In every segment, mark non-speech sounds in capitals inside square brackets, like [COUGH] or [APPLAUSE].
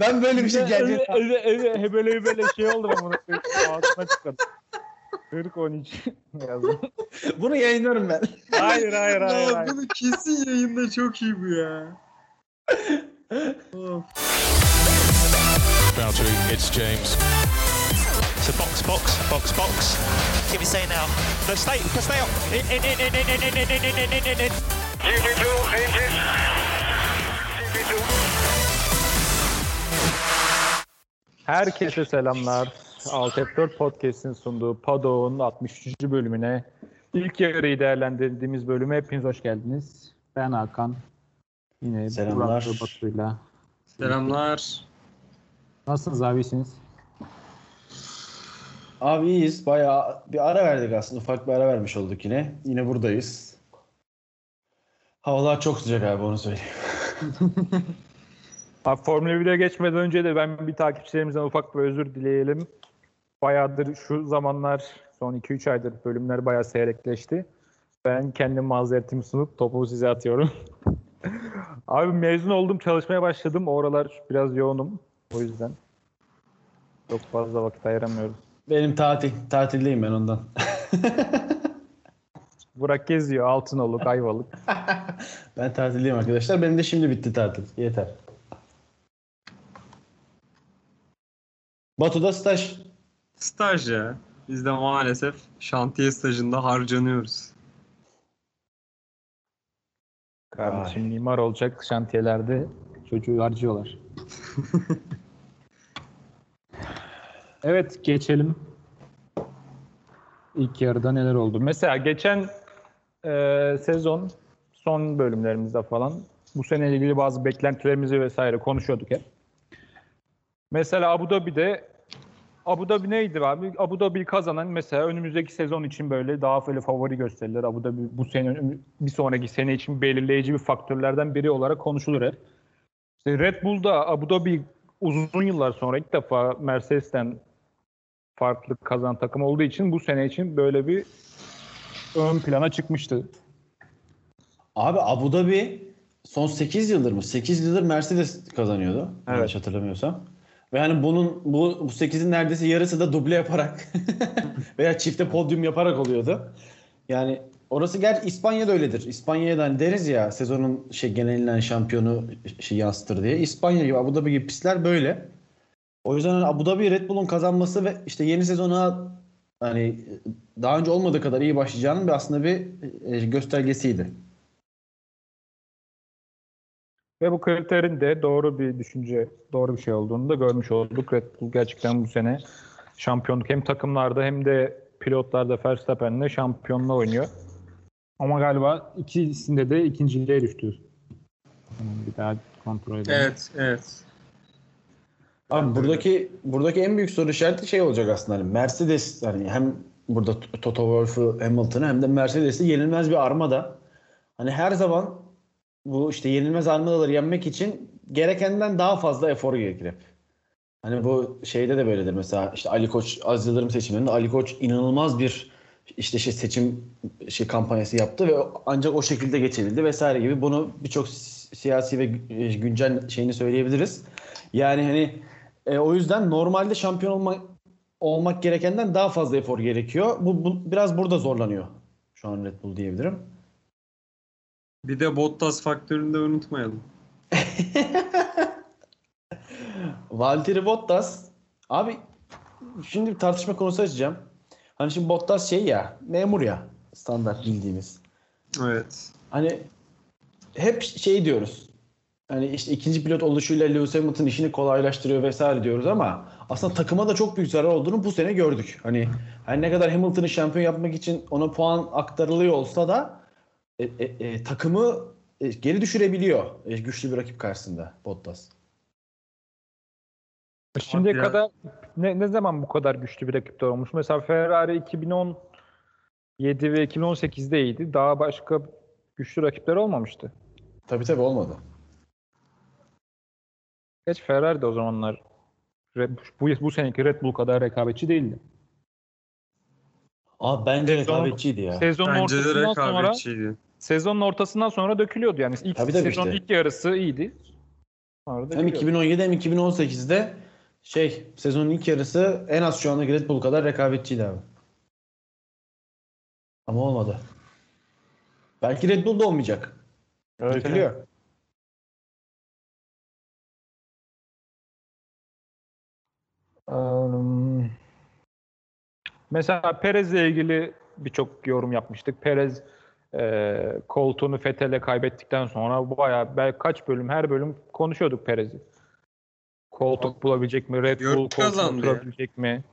Ben böyle bir şey geleceğini Öyle öyle böyle böyle şey oldu ama bunu ağzına çıkardım. 40 13 yazdım. Bunu yayınlarım ben. Hayır hayır hayır. Hayır. bunu kesin yayında çok iyi bu ya. Of. Boundary, it's James. So box, box, box, box. Give me say now. Stay up. In, in, in, in, in, in, in, in, in, in, in, in. Herkese selamlar. Alt F4 Podcast'in sunduğu Pado'nun 63. bölümüne ilk yarıyı değerlendirdiğimiz bölüme hepiniz hoş geldiniz. Ben Hakan. Yine Selamlar. Burak Batu'yla. Selamlar. Nasılsınız abi iyisiniz? Abi iyiyiz. Bayağı bir ara verdik aslında. Ufak bir ara vermiş olduk yine. Yine buradayız. Havalar çok sıcak abi onu söyleyeyim. [LAUGHS] Abi Formula 1'e geçmeden önce de ben bir takipçilerimizden ufak bir özür dileyelim. Bayağıdır şu zamanlar son 2-3 aydır bölümler bayağı seyrekleşti. Ben kendim mazeretimi sunup topu size atıyorum. [LAUGHS] Abi mezun oldum, çalışmaya başladım. O aralar biraz yoğunum. O yüzden çok fazla vakit ayıramıyorum. Benim tatil. Tatildeyim ben ondan. [LAUGHS] Burak geziyor, Altınoluk, Ayvalık. [LAUGHS] ben tatildeyim arkadaşlar. Benim de şimdi bitti tatil. Yeter. Batu'da staj. Staj ya. Biz de maalesef şantiye stajında harcanıyoruz. Kardeşim mimar olacak şantiyelerde çocuğu harcıyorlar. [LAUGHS] evet geçelim. İlk yarıda neler oldu? Mesela geçen e, sezon son bölümlerimizde falan bu seneyle ilgili bazı beklentilerimizi vesaire konuşuyorduk hep. Mesela Abu Dhabi'de Abu Dhabi neydi abi? Abu Dhabi'yi kazanan mesela önümüzdeki sezon için böyle daha böyle favori gösterilir. Abu Dhabi bu sene bir sonraki sene için belirleyici bir faktörlerden biri olarak konuşulur hep. İşte Red Bull'da Abu Dhabi uzun yıllar sonra ilk defa Mercedes'ten farklı kazanan takım olduğu için bu sene için böyle bir ön plana çıkmıştı. Abi Abu Dhabi son 8 yıldır mı? 8 yıldır Mercedes kazanıyordu. Evet. Yanlış hatırlamıyorsam. Ve hani bunun bu, bu 8'in neredeyse yarısı da duble yaparak [LAUGHS] veya çifte podyum yaparak oluyordu. Yani orası gel İspanya'da öyledir. İspanya'da hani deriz ya sezonun şey genelinden şampiyonu şey yansıtır diye. İspanya gibi Abu Dhabi gibi pistler böyle. O yüzden hani Abu Dhabi Red Bull'un kazanması ve işte yeni sezona hani daha önce olmadığı kadar iyi başlayacağının bir aslında bir e, göstergesiydi. Ve bu kriterin de doğru bir düşünce, doğru bir şey olduğunu da görmüş olduk. Red Bull gerçekten bu sene şampiyonluk hem takımlarda hem de pilotlarda Verstappen'le şampiyonluğa oynuyor. Ama galiba ikisinde de ikinciliğe düştü. Bir daha kontrol edelim. Evet, evet. Abi buradaki buradaki en büyük soru işareti şey olacak aslında hani Mercedes hani hem burada Toto Wolff'u Hamilton'ı hem de Mercedes'i yenilmez bir armada. Hani her zaman bu işte yenilmez armadaları yenmek için gerekenden daha fazla efor gerekir hep. Hani bu şeyde de böyledir mesela işte Ali Koç Aziz Yıldırım seçimlerinde Ali Koç inanılmaz bir işte şey seçim şey kampanyası yaptı ve ancak o şekilde geçirildi vesaire gibi bunu birçok si- siyasi ve gü- güncel şeyini söyleyebiliriz. Yani hani e, o yüzden normalde şampiyon olmak olmak gerekenden daha fazla efor gerekiyor. Bu, bu biraz burada zorlanıyor şu an Red Bull diyebilirim. Bir de Bottas faktörünü de unutmayalım. [LAUGHS] Valtteri Bottas abi şimdi bir tartışma konusu açacağım. Hani şimdi Bottas şey ya memur ya standart bildiğimiz. Evet. Hani hep şey diyoruz. Hani işte ikinci pilot oluşuyla Lewis Hamilton işini kolaylaştırıyor vesaire diyoruz ama aslında takıma da çok büyük zarar olduğunu bu sene gördük. Hani her ne kadar Hamilton'ı şampiyon yapmak için ona puan aktarılıyor olsa da e, e, e, takımı e, geri düşürebiliyor e, güçlü bir rakip karşısında Bottas. Şimdiye Abi ya- kadar ne, ne zaman bu kadar güçlü bir rakipler olmuş? Mesela Ferrari 2017 ve 2018'de iyiydi. Daha başka güçlü rakipler olmamıştı. Tabii tabii olmadı. Geç Ferrari de o zamanlar bu, bu seneki Red Bull kadar rekabetçi değildi. Abi bence Sezon- rekabetçiydi ya. Sezonun Bence de ortasından sonra rekabetçiydi. sezonun ortasından sonra dökülüyordu yani. İlk Tabii tabii sezonun işte. ilk yarısı iyiydi. Hem giriyor. 2017 hem 2018'de şey sezonun ilk yarısı en az şu anda Red Bull kadar rekabetçiydi abi. Ama olmadı. Belki Red Bull da olmayacak. Evet, evet. Dökülüyor. Mesela Perez'le ilgili birçok yorum yapmıştık. Perez eee koltuğunu Fethel'e kaybettikten sonra bayağı belki kaç bölüm her bölüm konuşuyorduk Perez'i. Koltuk bulabilecek mi? Red Bull ya. oturabilecek mi?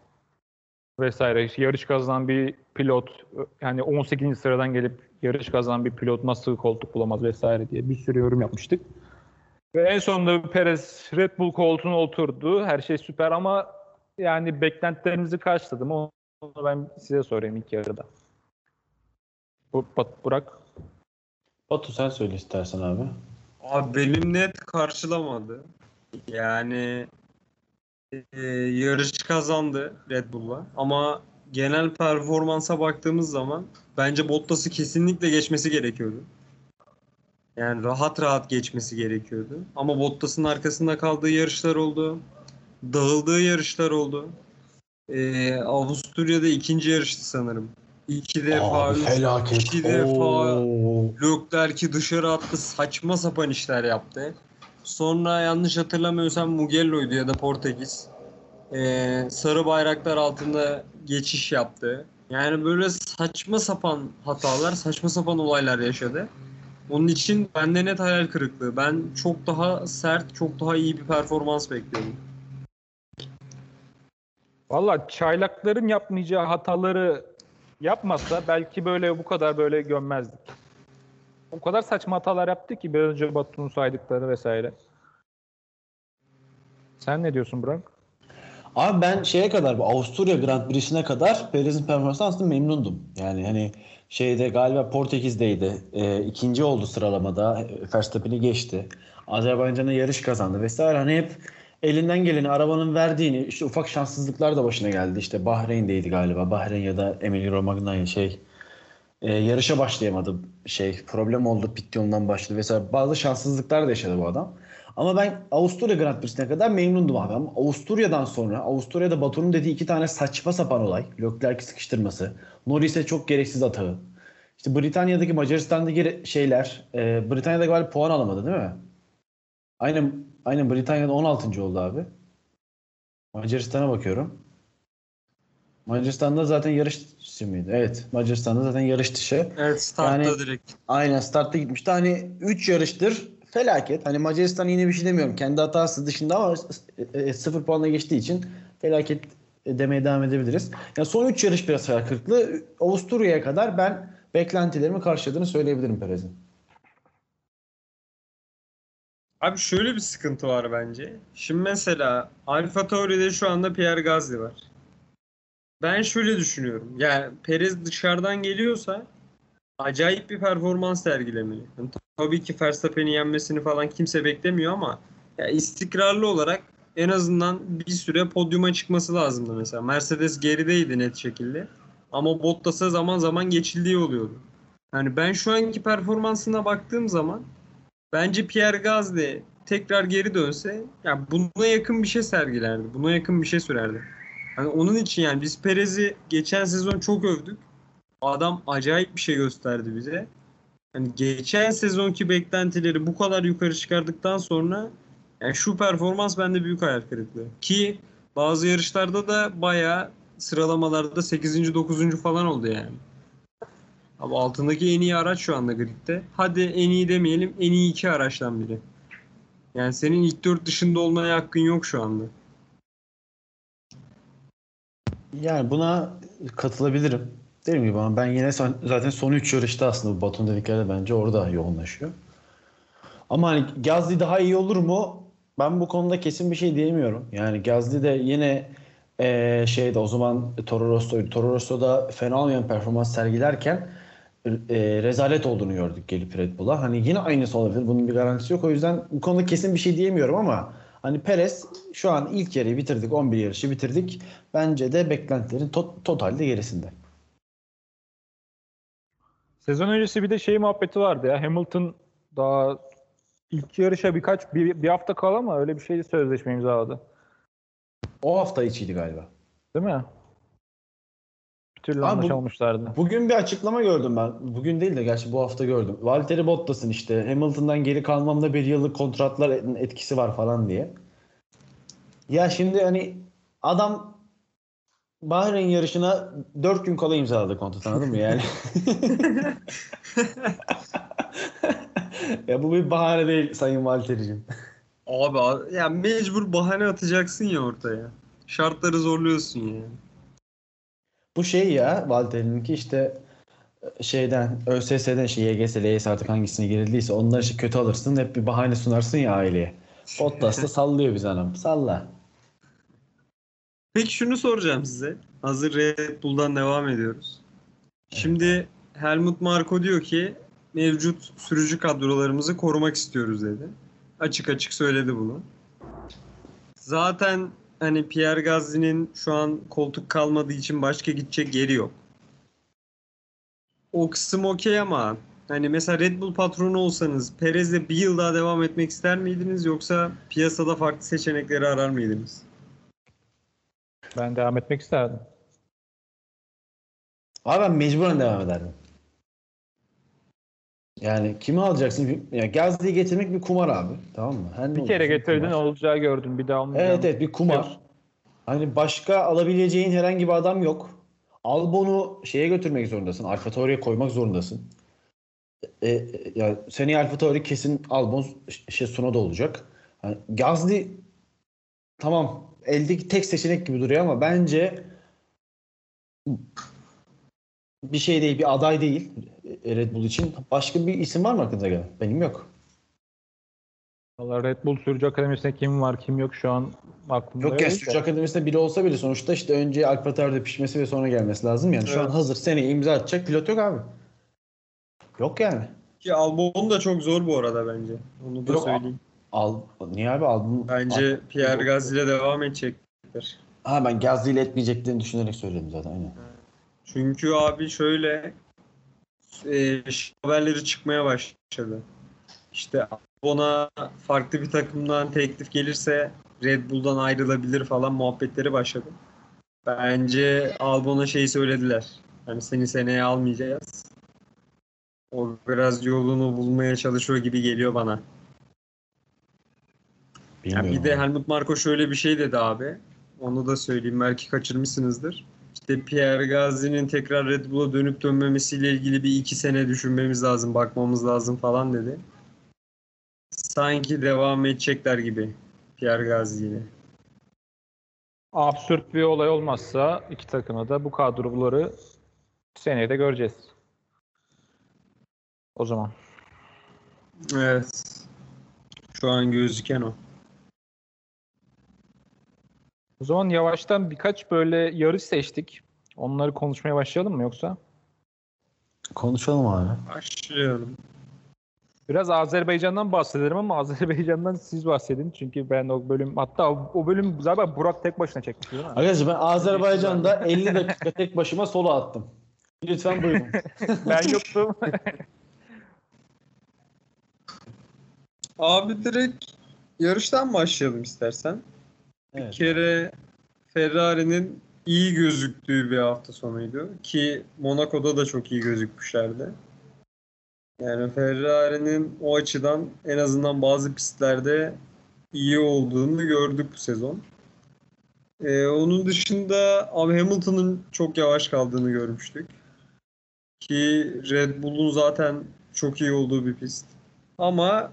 Vesaire. Yarış kazanan bir pilot yani 18. sıradan gelip yarış kazanan bir pilot nasıl koltuk bulamaz vesaire diye bir sürü yorum yapmıştık. Ve en sonunda Perez Red Bull koltuğuna oturdu. Her şey süper ama yani beklentilerimizi karşıladı mı? Onu ben size sorayım ilk yarıda. Bu Bat- Burak. Batu sen söyle istersen abi. Abi benim net karşılamadı. Yani e, yarış kazandı Red Bull'la ama genel performansa baktığımız zaman bence Bottas'ı kesinlikle geçmesi gerekiyordu. Yani rahat rahat geçmesi gerekiyordu. Ama Bottas'ın arkasında kaldığı yarışlar oldu. Dağıldığı yarışlar oldu. E, Avusturya'da ikinci yarıştı sanırım. İki defa, Abi üç, iki defa. Leclerc'i dışarı attı. Saçma sapan işler yaptı. Sonra yanlış hatırlamıyorsam Mugello'ydu ya da Portekiz. Ee, sarı bayraklar altında geçiş yaptı. Yani böyle saçma sapan hatalar, saçma sapan olaylar yaşadı. Onun için bende net hayal kırıklığı. Ben çok daha sert, çok daha iyi bir performans bekliyordum. Valla çaylakların yapmayacağı hataları yapmasa belki böyle bu kadar böyle gömmezdik. O kadar saçma hatalar yaptı ki biraz önce Batu'nun saydıkları vesaire. Sen ne diyorsun Burak? Abi ben şeye kadar bu Avusturya Grand Prix'sine kadar Perez'in performansından aslında memnundum. Yani hani şeyde galiba Portekiz'deydi. E, ikinci oldu sıralamada. Verstappen'i geçti. Azerbaycan'da yarış kazandı vesaire. Hani hep elinden geleni arabanın verdiğini işte ufak şanssızlıklar da başına geldi. İşte Bahreyn'deydi galiba. Bahreyn ya da Emilia Romagna şey e, yarışa başlayamadı şey problem oldu pit yolundan başladı vesaire bazı şanssızlıklar da yaşadı bu adam. Ama ben Avusturya Grand Prix'sine kadar memnundum abi. Ama Avusturya'dan sonra Avusturya'da Batu'nun dediği iki tane saçma sapan olay. Leclerc'i sıkıştırması. Norris'e çok gereksiz atağı. İşte Britanya'daki Macaristan'daki şeyler. E, Britanya'da galiba puan alamadı değil mi? Aynen, aynen Britanya'da 16. oldu abi. Macaristan'a bakıyorum. Macaristan'da zaten yarış dışı mıydı? Evet. Macaristan'da zaten yarış dışı. Evet startta Yani- direkt. Aynen startta gitmişti. Hani 3 yarıştır felaket. Hani Macaristan yine bir şey demiyorum. Kendi hatası dışında ama 0 puanla geçtiği için felaket demeye devam edebiliriz. Ya son 3 yarış biraz hayal kırıklığı. Avusturya'ya kadar ben beklentilerimi karşıladığını söyleyebilirim Perez'in. Abi şöyle bir sıkıntı var bence. Şimdi mesela Alfa Tauri'de şu anda Pierre Gasly var. Ben şöyle düşünüyorum. Yani Perez dışarıdan geliyorsa acayip bir performans sergilemeli. Yani tabii ki Verstappen'i yenmesini falan kimse beklemiyor ama ya istikrarlı olarak en azından bir süre podyuma çıkması lazımdı mesela. Mercedes gerideydi net şekilde. Ama Bottas'a zaman zaman geçildiği oluyordu. Yani ben şu anki performansına baktığım zaman Bence Pierre Gasly tekrar geri dönse ya buna yakın bir şey sergilerdi. Buna yakın bir şey sürerdi. Hani onun için yani biz Perez'i geçen sezon çok övdük. Adam acayip bir şey gösterdi bize. Hani geçen sezonki beklentileri bu kadar yukarı çıkardıktan sonra yani şu performans bende büyük hayal kırıklığı. Ki bazı yarışlarda da bayağı sıralamalarda 8. 9. falan oldu yani. Abi altındaki en iyi araç şu anda gridde. Hadi en iyi demeyelim en iyi iki araçtan biri. Yani senin ilk dört dışında olmaya hakkın yok şu anda. Yani buna katılabilirim. Dediğim gibi ama ben yine zaten son 3 yarışta aslında Batu'nun dedikleri bence orada yoğunlaşıyor. Ama hani Gazli daha iyi olur mu? Ben bu konuda kesin bir şey diyemiyorum. Yani Gazli de yine eee şeyde o zaman Toro Rosso'ydu. Toro Rosso'da fena olmayan performans sergilerken eee, rezalet olduğunu gördük gelip Red Bull'a. Hani yine aynısı olabilir. Bunun bir garantisi yok. O yüzden bu konuda kesin bir şey diyemiyorum ama hani Perez şu an ilk yarıyı bitirdik. 11 yarışı bitirdik. Bence de beklentilerin to- totalde gerisinde. Sezon öncesi bir de şey muhabbeti vardı ya. Hamilton daha İlk yarışa birkaç bir, bir hafta kala mı öyle bir şeydi sözleşme imzaladı. O hafta içiydi galiba. Değil mi? Bir türlü Abi bu- anlaşamamışlardı. Bugün bir açıklama gördüm ben. Bugün değil de gerçi bu hafta gördüm. Valtteri Bottas'ın işte Hamilton'dan geri kalmamda bir yıllık kontratlar etkisi var falan diye. Ya şimdi hani adam Bahreyn yarışına 4 gün kala imzaladı kontrat anladın mı yani? [LAUGHS] ya bu bir bahane değil Sayın Valtteri'cim. Abi ya mecbur bahane atacaksın ya ortaya. Şartları zorluyorsun yani. Bu şey ya Valtteri'ninki işte şeyden ÖSS'den işte YGS, LYS artık hangisine girildiyse onları işte kötü alırsın hep bir bahane sunarsın ya aileye. Bottas da [LAUGHS] sallıyor biz hanım. Salla. Peki şunu soracağım size. Hazır Red Bull'dan devam ediyoruz. Şimdi Helmut Marko diyor ki mevcut sürücü kadrolarımızı korumak istiyoruz dedi. Açık açık söyledi bunu. Zaten hani Pierre Gasly'nin şu an koltuk kalmadığı için başka gidecek yeri yok. O kısım okey ama hani mesela Red Bull patronu olsanız Perez'le bir yıl daha devam etmek ister miydiniz yoksa piyasada farklı seçenekleri arar mıydınız? Ben devam etmek isterdim. Abi ben mecburen devam ederdim. Yani kimi alacaksın? Ya Gazli'yi getirmek bir kumar abi. Tamam mı? Her Bir kere getirdin kumar. olacağı gördün. Bir daha olmayacak. Evet evet bir kumar. Hani başka alabileceğin herhangi bir adam yok. Albon'u şeye götürmek zorundasın. Alfa Tauri'ye koymak zorundasın. E, e, ya seneye Alfa Tauri kesin Albon şey Sunoda olacak. Yani Gazli tamam eldeki tek seçenek gibi duruyor ama bence bir şey değil, bir aday değil Red Bull için. Başka bir isim var mı aklınıza gelen? Benim yok. Valla Red Bull sürücü akademisinde kim var kim yok şu an aklımda Yok ya değil de. Sürücü Akademisi'nde biri olsa bile sonuçta işte önce Alfa Tauri'de pişmesi ve sonra gelmesi lazım. Yani şu an Evet. hazır seneye imza atacak pilot yok abi. Yok yani. Ki Albon da çok zor bu arada bence. Onu da Yok, söyleyeyim. Al, niye abi aldın? Bence Al- Pierre Gasly ile devam edecektir. Ha ben Gazli ile etmeyeceklerini düşünerek söyledim zaten. Aynen. Çünkü abi şöyle e, haberleri çıkmaya başladı. İşte Albon'a farklı bir takımdan teklif gelirse Red Bull'dan ayrılabilir falan muhabbetleri başladı. Bence Albon'a şey söylediler. Hani seni seneye almayacağız. O biraz yolunu bulmaya çalışıyor gibi geliyor bana. Ya Bilmiyorum. bir de. Helmut Marko şöyle bir şey dedi abi. Onu da söyleyeyim belki kaçırmışsınızdır. İşte Pierre Gasly'nin tekrar Red Bull'a dönüp dönmemesiyle ilgili bir iki sene düşünmemiz lazım, bakmamız lazım falan dedi. Sanki devam edecekler gibi Pierre Gasly ile. Absürt bir olay olmazsa iki takıma da bu kadroları seneye de göreceğiz. O zaman. Evet. Şu an gözüken o. O zaman yavaştan birkaç böyle yarış seçtik. Onları konuşmaya başlayalım mı yoksa? Konuşalım abi. Başlayalım. Biraz Azerbaycan'dan bahsedelim ama Azerbaycan'dan siz bahsedin. Çünkü ben o bölüm hatta o, o bölüm zaten Burak tek başına çekmiş değil mi? Arkadaşlar ben Azerbaycan'da 50 dakika tek başıma solo attım. Lütfen buyurun. [LAUGHS] ben yoktum. Abi direkt yarıştan başlayalım istersen. Bir Evet. kere Ferrari'nin iyi gözüktüğü bir hafta sonuydu. Ki Monaco'da da çok iyi gözükmüşlerdi. Yani Ferrari'nin o açıdan en azından bazı pistlerde iyi olduğunu gördük bu sezon. Ee, onun dışında abi Hamilton'ın çok yavaş kaldığını görmüştük. Ki Red Bull'un zaten çok iyi olduğu bir pist. Ama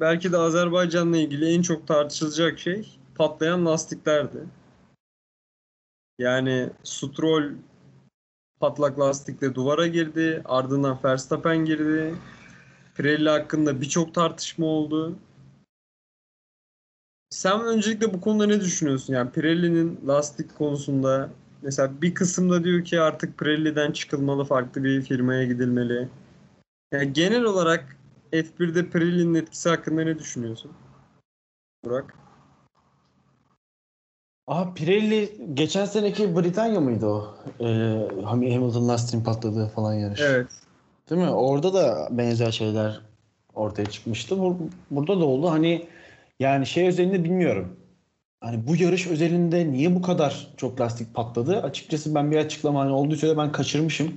belki de Azerbaycan'la ilgili en çok tartışılacak şey patlayan lastiklerdi. Yani Stroll patlak lastikle duvara girdi. Ardından Verstappen girdi. Pirelli hakkında birçok tartışma oldu. Sen öncelikle bu konuda ne düşünüyorsun? Yani Pirelli'nin lastik konusunda mesela bir kısımda diyor ki artık Pirelli'den çıkılmalı, farklı bir firmaya gidilmeli. Yani genel olarak F1'de Pirelli'nin etkisi hakkında ne düşünüyorsun? Burak. Aha Pirelli geçen seneki Britanya mıydı o? Ee, Hamilton lastiğin patladığı falan yarış. Evet. Değil mi? Orada da benzer şeyler ortaya çıkmıştı. Bur- burada da oldu. Hani yani şey özelinde bilmiyorum. Hani bu yarış özelinde niye bu kadar çok lastik patladı? Açıkçası ben bir açıklama hani olduysa da ben kaçırmışım.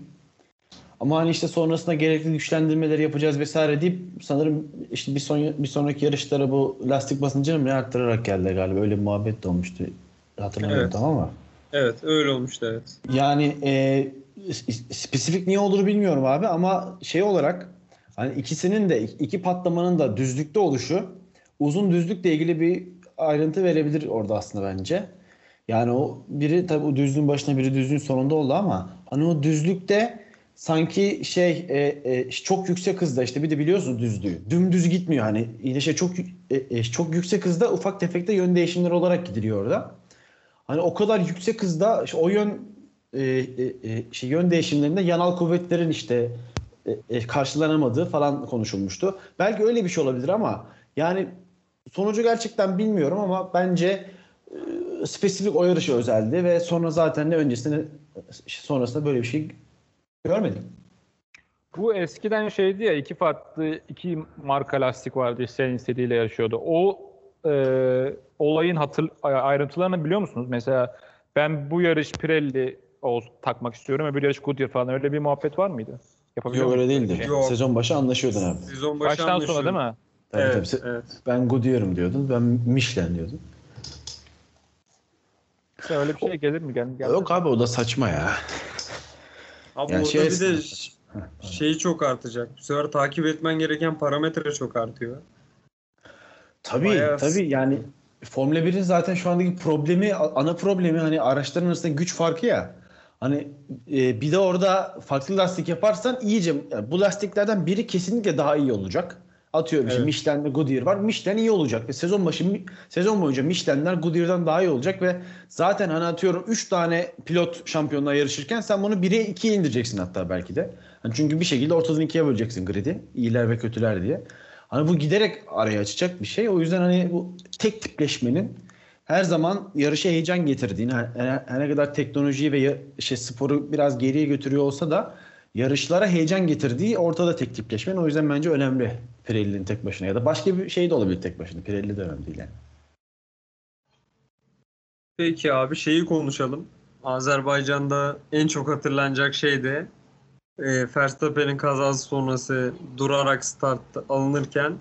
Ama hani işte sonrasında gerekli güçlendirmeleri yapacağız vesaire deyip sanırım işte bir son bir sonraki yarışlara bu lastik basıncını mı arttırarak geldi galiba. Öyle bir muhabbet de olmuştu. Hatırlamıyorum Evet. tam ama. Evet öyle olmuştu evet. Yani e, spesifik niye olduğunu bilmiyorum abi ama şey olarak hani ikisinin de iki patlamanın da düzlükte oluşu uzun düzlükle ilgili bir ayrıntı verebilir orada aslında bence. Yani o biri tabii o düzlüğün başına biri düzlüğün sonunda oldu ama hani o düzlükte sanki şey e, e, çok yüksek hızda işte bir de biliyorsunuz düzlüğü. Dümdüz gitmiyor hani yine şey çok e, e, çok yüksek hızda ufak tefek de yön değişimleri olarak gidiliyor orada. Hani o kadar yüksek hızda işte o yön e, e, e, şey yön değişimlerinde yanal kuvvetlerin işte e, e, karşılanamadığı falan konuşulmuştu. Belki öyle bir şey olabilir ama yani sonucu gerçekten bilmiyorum ama bence e, spesifik o yarışa özeldi ve sonra zaten de öncesinde sonrasında böyle bir şey görmedim. Bu eskiden şeydi ya iki farklı iki marka lastik vardı senin istediğiyle yarışıyordu. O e, olayın hatır, ayrıntılarını biliyor musunuz? Mesela ben bu yarış Pirelli o, takmak istiyorum öbür yarış Goodyear falan öyle bir muhabbet var mıydı? Yapabiliyor Yok öyle değildi. Şey. Yok. Sezon başı anlaşıyordun abi. Sezon başı Baştan sonra değil mi? Tabii, evet, tabii. Evet. Ben Goodyear'ım diyordun. Ben Michelin diyordum. Mesela öyle bir şey gelir mi? Gel, gel. Yok abi o da saçma ya. Abi Yani orada şey bir de açısından- ş- şey çok artacak. Bu sefer takip etmen gereken parametre çok artıyor. Tabii Bayağı- tabii yani Formula 1'in zaten şu andaki problemi ana problemi hani araçların arasında güç farkı ya. Hani e, bir de orada farklı lastik yaparsan iyice yani bu lastiklerden biri kesinlikle daha iyi olacak. Atıyorum Evet. Michelin'de Goodyear var. Michelin iyi olacak ve sezon başı sezon boyunca Michelin'ler Goodyear'dan daha iyi olacak ve zaten hani atıyorum 3 tane pilot şampiyonluğa yarışırken sen bunu 1'e 2'ye indireceksin hatta belki de. Hani çünkü bir şekilde ortadan ikiye böleceksin grid'i. iyiler ve kötüler diye. Hani bu giderek araya açacak bir şey. O yüzden hani bu tek tipleşmenin her zaman yarışa heyecan getirdiğini, her, ne kadar teknolojiyi ve şey sporu biraz geriye götürüyor olsa da yarışlara heyecan getirdiği ortada tek tipleşmenin. O yüzden bence önemli Pirelli'nin tek başına ya da başka bir şey de olabilir tek başına. Pirelli de önemli değil yani. Peki abi şeyi konuşalım. Azerbaycan'da en çok hatırlanacak şey de e, Verstappen'in kazası sonrası durarak start alınırken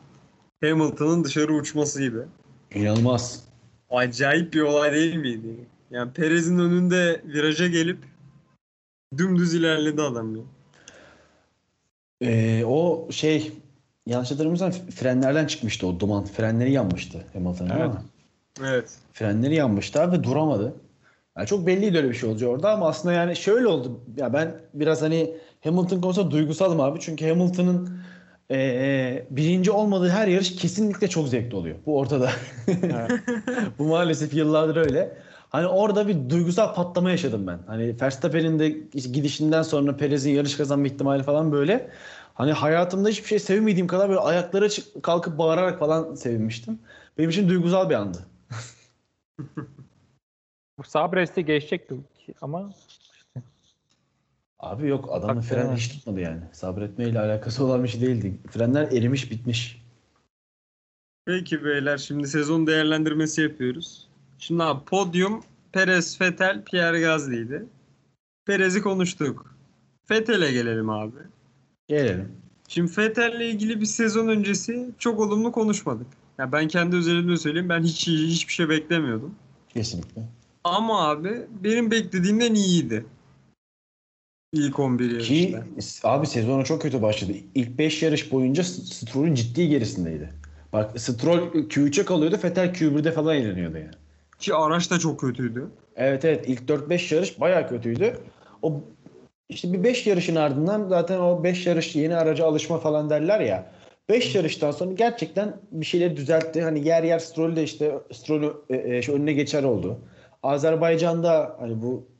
Hamilton'ın dışarı uçmasıydı. İnanılmaz. Acayip bir olay değil miydi? Yani Perez'in önünde viraja gelip dümdüz ilerledi adam ya. Ee, o şey yanlış hatırlamıyorsam frenlerden çıkmıştı o duman. Frenleri yanmıştı Hamilton'ın değil Evet. mi? Evet. Frenleri yanmıştı abi ve duramadı. Yani çok belliydi öyle bir şey olacağı orada ama aslında yani şöyle oldu. Ya ben biraz hani Hamilton konusunda duygusalım abi. Çünkü Hamilton'ın eee, birinci olmadığı her yarış kesinlikle çok zevkli oluyor. Bu ortada. [LAUGHS] Bu maalesef yıllardır öyle. Hani orada bir duygusal patlama yaşadım ben. Hani Verstappen'in de gidişinden sonra Perez'in yarış kazanma ihtimali falan böyle. Hani hayatımda hiçbir şey sevmediğim kadar böyle ayaklara çık- kalkıp bağırarak falan sevinmiştim. Benim için duygusal bir andı. [LAUGHS] Bu Sabrest'i geçecekti ama Abi yok adamın Bak, fren evet. hiç tutmadı yani. Sabretmeyle alakası olan bir şey değildi. Frenler erimiş bitmiş. Peki beyler şimdi sezon değerlendirmesi yapıyoruz. Şimdi abi podyum Perez, Vettel, Pierre Gasly'ydi. Perez'i konuştuk. Vettel'e gelelim abi. Gelelim. Şimdi Vettel'le ilgili bir sezon öncesi çok olumlu konuşmadık. Ya ben kendi özelimde söyleyeyim ben hiç hiçbir şey beklemiyordum. Kesinlikle. Ama abi benim beklediğimden iyiydi. İlk 11 Ki yarışta. abi sezona çok kötü başladı. İlk 5 yarış boyunca Stroll'ün ciddi gerisindeydi. Bak Stroll Q3'e kalıyordu. Vettel Q1'de falan eğleniyordu yani. Ki araç da çok kötüydü. Evet evet ilk 4-5 yarış bayağı kötüydü. O işte bir 5 yarışın ardından zaten o 5 yarış yeni araca alışma falan derler ya. 5 yarıştan sonra gerçekten bir şeyleri düzeltti. Hani yer yer Stroll de işte Stroll'ü e, e, önüne geçer oldu. Azerbaycan'da hani bu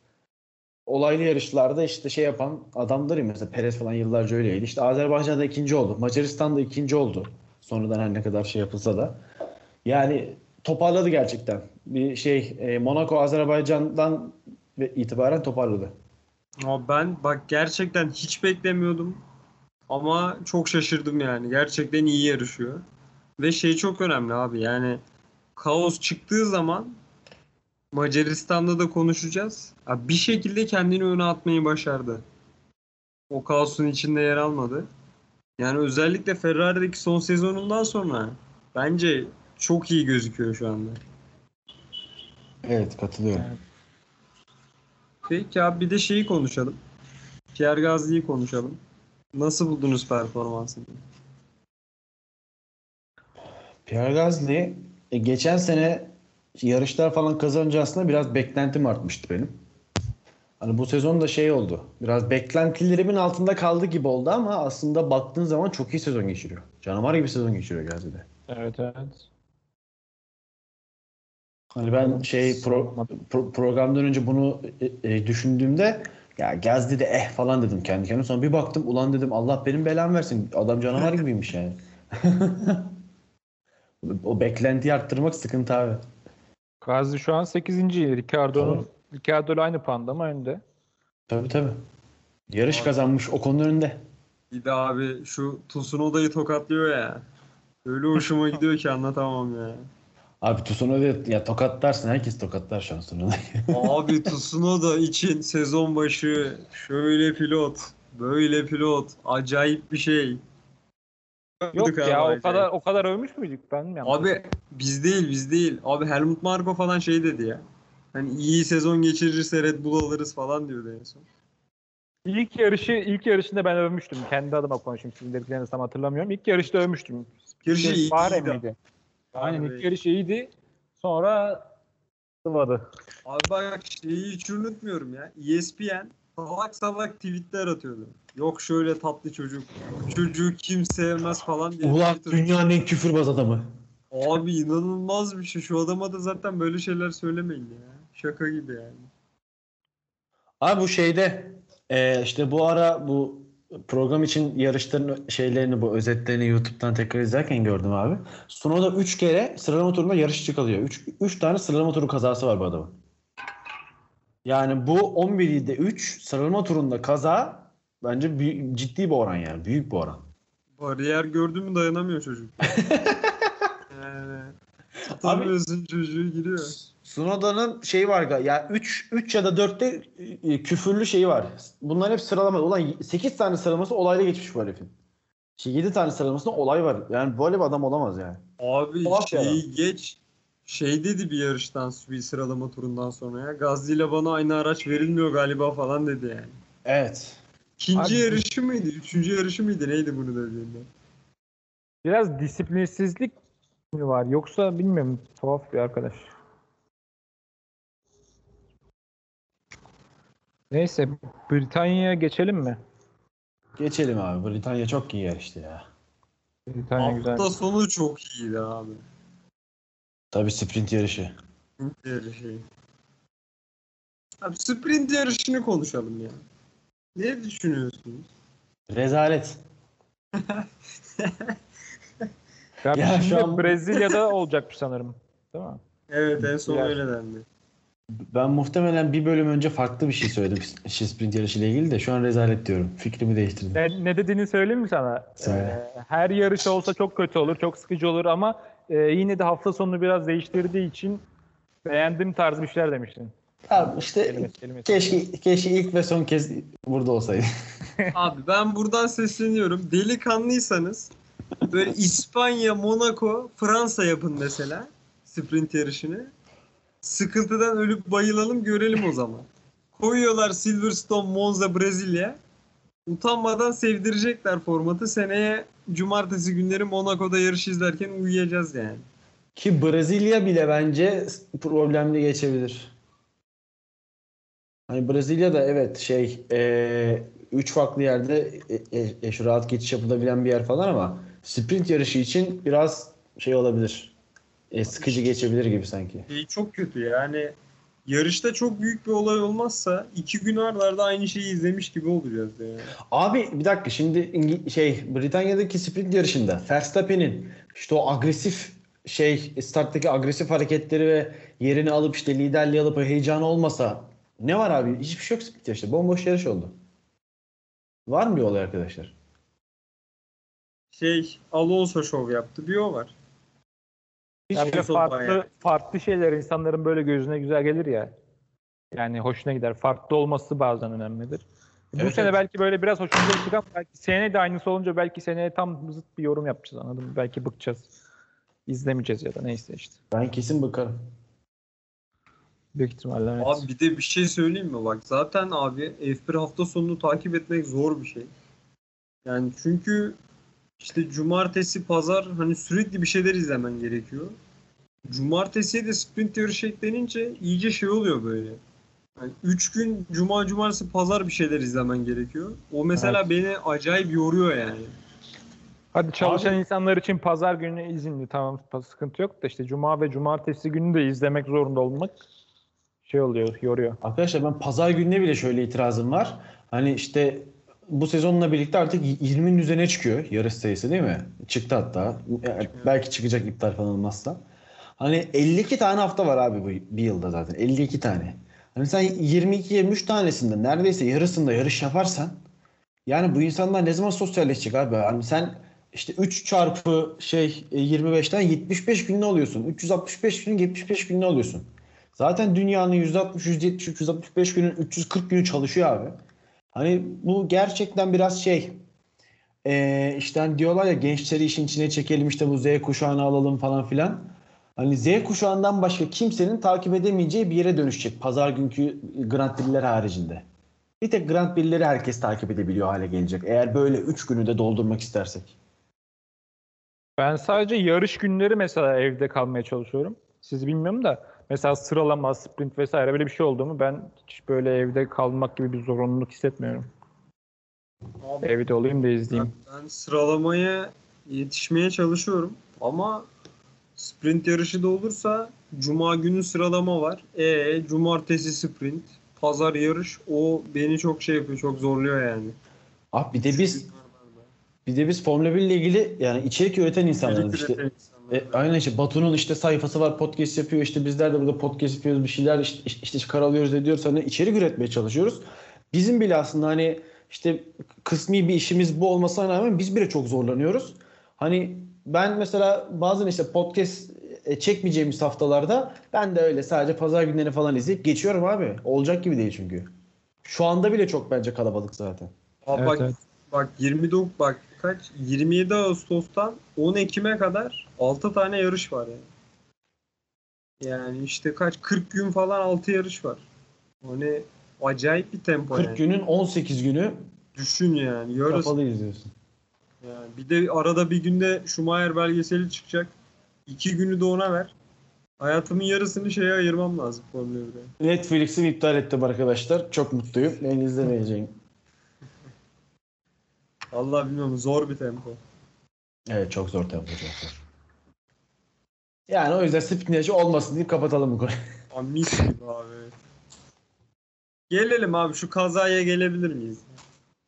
olaylı yarışlarda işte şey yapan adamdır ya mesela Perez falan yıllarca öyleydi. İşte Azerbaycan'da ikinci oldu. Macaristan'da ikinci oldu. Sonradan her ne kadar şey yapılsa da. Yani toparladı gerçekten. Bir şey e, Monaco Azerbaycan'dan itibaren toparladı. Ama ben bak gerçekten hiç beklemiyordum. Ama çok şaşırdım yani. Gerçekten iyi yarışıyor. Ve şey çok önemli abi yani kaos çıktığı zaman Macaristan'da da konuşacağız. Abi bir şekilde kendini öne atmayı başardı. O kaosun içinde yer almadı. Yani özellikle Ferrari'deki son sezonundan sonra bence çok iyi gözüküyor şu anda. Evet katılıyorum. Peki abi bir de şeyi konuşalım. Pierre Gasly'yi konuşalım. Nasıl buldunuz performansını? Pierre Gasly e, geçen sene yarışlar falan kazanınca aslında biraz beklentim artmıştı benim. Hani bu sezon da şey oldu. Biraz beklentilerimin altında kaldı gibi oldu ama aslında baktığın zaman çok iyi sezon geçiriyor. Canavar gibi sezon geçiriyor Gasly'de. Evet evet. Hani ben şey pro- pro- programdan önce bunu e, e, düşündüğümde ya Gasly de eh falan dedim kendi kendime. Sonra bir baktım ulan dedim Allah benim belamı versin. Adam canavar gibiymiş yani. [LAUGHS] o beklentiyi arttırmak sıkıntı abi. Gazi şu an 8. Ricardo'nun Ricardo ile aynı panda ama önde. Tabii tabii. Yarış kazanmış o konunun önünde. Bir de abi şu Tsunoda'yı tokatlıyor ya. Öyle hoşuma gidiyor ki anlatamam ya. Abi Tsunoda ya tokatlarsın. Herkes tokatlar şu an Tsunoda'yı. [LAUGHS] Abi Tsunoda için sezon başı şöyle pilot, böyle pilot, acayip bir şey. Yok ya o kadar o kadar övmüş müydük ben mi? Abi biz değil biz değil. Abi Helmut Marko falan şey dedi ya. Hani iyi sezon geçirirse Red Bull alırız falan diyordu en son. İlk yarışı ilk yarışında ben övmüştüm. Kendi adıma konuşayım. Sizin dediklerinizi tam hatırlamıyorum. İlk yarışta övmüştüm. Yarışı Şey, iyiydi. Bahreyn miydi? Aynen ilk yarış iyiydi. Sonra sıvadı. Abi bak şeyi hiç unutmuyorum ya. ESPN salak salak tweetler atıyordu. Yok şöyle tatlı çocuk. Çocuğu kim sevmez falan diye. Ulan dünyanın en küfürbaz adamı. Abi inanılmaz bir şey. Şu adama da zaten böyle şeyler söylemeyin ya. Şaka gibi yani. Abi bu şeyde e, işte bu ara bu program için yarışların şeylerini bu özetlerini YouTube'dan tekrar izlerken gördüm abi. Sunoda 3 kere sıralama turunda yarışçı kalıyor. 3 3 tane sıralama turu kazası var bu adamın. Yani bu 11'de 3 sıralama turunda kaza bence büyük- ciddi bir oran yani. Büyük bir oran. Bariyer gördü mü dayanamıyor çocuk. [LAUGHS] yani tutamıyorsun çocuğu giriyor. Sunoda'nın şeyi var ya 3 3 ya da 4'te e, küfürlü şeyi var. Bunların hep sıralama. Ulan 8 tane sıralaması olayla geçmiş bu herifin. Şey, 7 tane sıralamasında olay var. Yani böyle bir adam olamaz yani. Abi ya. şeyi geç. Şey dedi bir yarıştan bir sıralama turundan sonra ya. Gazli ile bana aynı araç verilmiyor galiba falan dedi yani. Evet. İkinci Abi- yarışı mıydı? Üçüncü yarışı mıydı? Neydi bunu dediğinde? Biraz disiplinsizlik mi var? Yoksa bilmiyorum. Tuhaf bir arkadaş. Neyse Britanya'ya geçelim mi? Geçelim abi. Britanya çok iyi yarıştı ya. Britanya güzel. Hafta sonu çok iyiydi abi. Tabii sprint yarışı. Sprint yarışı. Abi sprint yarışını konuşalım ya. Ne düşünüyorsunuz? Rezalet. [LAUGHS] Ya, Ya şimdi şu an- Brezilya'da olacakmış sanırım. Değil mi? Evet en son Biraz. öyle dendi. Ben muhtemelen bir bölüm önce farklı bir şey söyledim şey, sprint yarışı ile ilgili de şu an rezalet diyorum. Fikrimi değiştirdim. Ne, ne dediğini söyleyeyim mi sana? Söyle. Ee, her yarış olsa çok kötü olur, çok sıkıcı olur ama e, yine de hafta sonunu biraz değiştirdiği için beğendiğim tarz bir şeyler demiştin. Abi işte Kelimesi, kelimesi. keşke keşke ilk ve son kez burada olsaydı. [LAUGHS] [LAUGHS] Abi ben buradan sesleniyorum. Delikanlıysanız böyle İspanya, Monaco, Fransa yapın mesela sprint yarışını. Sıkıntıdan ölüp bayılalım görelim o zaman. Koyuyorlar Silverstone, Monza, Brezilya. Utanmadan sevdirecekler formatı. Seneye cumartesi günleri Monaco'da yarış izlerken uyuyacağız yani. Ki Brezilya bile bence problemli geçebilir. Hani Brezilya da evet şey e, üç farklı yerde e, e, e, şu rahat geçiş yapılabilen bir yer falan ama sprint yarışı için biraz şey olabilir. E, sıkıcı geçebilir gibi sanki. Şey çok kötü yani. Yarışta çok büyük bir olay olmazsa iki gün ardarda aynı şeyi izlemiş gibi olacağız yani. Abi bir dakika şimdi İngi- şey Britanya'daki sprint yarışında Verstappen'in işte o agresif şey starttaki agresif hareketleri ve yerini alıp işte liderliği alıp o heyecanı olmasa ne var abi? Hiçbir şey yok sprint yarışta. Bomboş yarış oldu. Var mı bir olay arkadaşlar? şey Alonso şov yaptı. Bir o var. Hiç Yani farklı, bayağı- farklı şeyler insanların böyle gözüne güzel gelir ya. Yani hoşuna gider. Farklı olması bazen önemlidir. Bu Evet, sene evet. belki böyle biraz hoşumuza gidecek ama belki seneye de aynısı olunca belki seneye tam zıt bir yorum yapacağız anladın mı? Belki bıkacağız. İzlemeyeceğiz ya da neyse işte. Ben kesin bakarım. Büyük ihtimalle evet. Abi bir de bir şey söyleyeyim mi? Bak zaten abi F1 hafta sonunu takip etmek zor bir şey. Yani çünkü işte cumartesi, pazar hani sürekli bir şeyler izlemen gerekiyor. Cumartesiye de sprint yarışı eklenince iyice şey oluyor böyle. Yani 3 gün cuma, cumartesi, pazar bir şeyler izlemen gerekiyor. O mesela Evet. beni acayip yoruyor yani. Hadi çalışan Abi- insanlar için pazar günü izinli tamam sıkıntı yok da işte cuma ve cumartesi günü de izlemek zorunda olmak şey oluyor, yoruyor. Arkadaşlar ben pazar gününe bile şöyle itirazım var. Hani işte bu sezonla birlikte artık 20'nin üzerine çıkıyor yarış sayısı değil mi? Çıktı hatta. Yani belki çıkacak iptal falan olmazsa. Hani 52 tane hafta var abi bu bir yılda zaten. 52 tane. Hani sen 22-23 tanesinde neredeyse yarısında yarış yaparsan yani bu insanlar ne zaman sosyalleşecek abi? Hani sen işte 3 çarpı şey e, 25'ten 75 günde oluyorsun. 365 günün 75 günde oluyorsun. Zaten dünyanın %60, %70, 365 günün 340 günü çalışıyor abi. Hani bu gerçekten biraz şey eee işte hani diyorlar ya gençleri işin içine çekelim işte bu Z kuşağını alalım falan filan. Hani Z kuşağından başka kimsenin takip edemeyeceği bir yere dönüşecek pazar günkü Grand Prix'ler haricinde. Bir tek Grand Prix'leri herkes takip edebiliyor hale gelecek. Eğer böyle 3 günü de doldurmak istersek. Ben sadece yarış günleri mesela evde kalmaya çalışıyorum. Siz bilmiyorum da mesela sıralama, sprint vesaire böyle bir şey oldu mu ben hiç böyle evde kalmak gibi bir zorunluluk hissetmiyorum. Abi, Evde olayım da izleyeyim. Ben, ben sıralamaya yetişmeye çalışıyorum ama sprint yarışı da olursa cuma günü sıralama var. E cumartesi sprint, pazar yarış o beni çok şey yapıyor, çok zorluyor yani. Abi bir de biz bir de biz Formula 1 ile ilgili yani içerik üreten insanlarız işte. E, aynen işte Batu'nun işte sayfası var podcast yapıyor işte bizler de burada podcast yapıyoruz bir şeyler işte, işte karalıyoruz ediyoruz hani içerik üretmeye çalışıyoruz. Bizim bile aslında hani işte kısmi bir işimiz bu olmasına rağmen biz bile çok zorlanıyoruz. Hani ben mesela bazen işte podcast e, çekmeyeceğimiz haftalarda ben de öyle sadece pazar günleri falan izleyip geçiyorum abi. Olacak gibi değil çünkü. Şu anda bile çok bence kalabalık zaten. Abi Evet, bak, evet. Bak 29 bak kaç 27 Ağustos'tan 10 Ekim'e kadar 6 tane yarış var yani. Yani işte kaç 40 gün falan 6 yarış var. Hani acayip bir tempo 40 yani. günün 18 günü Düşün yani yarısı. kapalı izliyorsun. Yani bir de arada bir günde Schumacher belgeseli çıkacak. İki günü de ona ver. Hayatımın yarısını şeye ayırmam lazım Formula 1'e. Netflix'i iptal ettim arkadaşlar. Çok mutluyum. Ben izlemeyeceğim. Allah bilmiyorum zor bir tempo. Evet çok zor tempo çok zor. Yani o yüzden spinacı olmasın deyip kapatalım bu konuyu. [LAUGHS] Abi mis gibi abi. Gelelim abi şu kazaya gelebilir miyiz?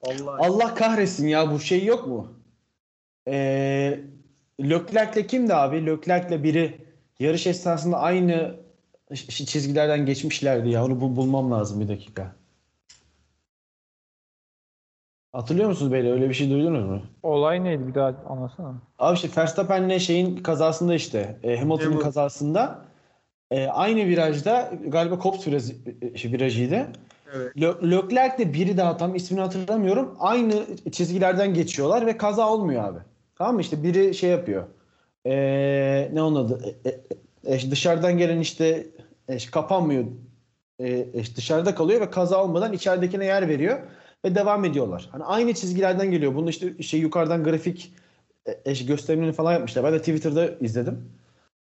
Allah. Allah kahretsin ya bu şey yok mu? Ee, Leclerc'le kimdi abi? Leclerc'le biri yarış esnasında aynı çizgilerden geçmişlerdi ya. Onu bu- bulmam lazım bir dakika. Hatırlıyor musunuz böyle öyle bir şey duydunuz mu? Olay neydi bir daha anlatsana. Abi işte Verstappen'le şeyin kazasında işte e, Hamilton'ın Hamilton. kazasında e, aynı virajda galiba Copse virajı, e, virajıydı. Evet. Le- Leclerc'le biri daha tam ismini hatırlamıyorum. Aynı çizgilerden geçiyorlar ve kaza olmuyor abi. Tamam mı? İşte biri şey yapıyor. Ee, ne onun adı? E, e, e, dışarıdan gelen işte e, kapanmıyor. E, e, dışarıda kalıyor ve kaza olmadan içeridekine yer veriyor ve devam ediyorlar. Hani aynı çizgilerden geliyor. Bunu işte şey yukarıdan grafik e, gösterimini falan yapmışlar. Ben de Twitter'da izledim.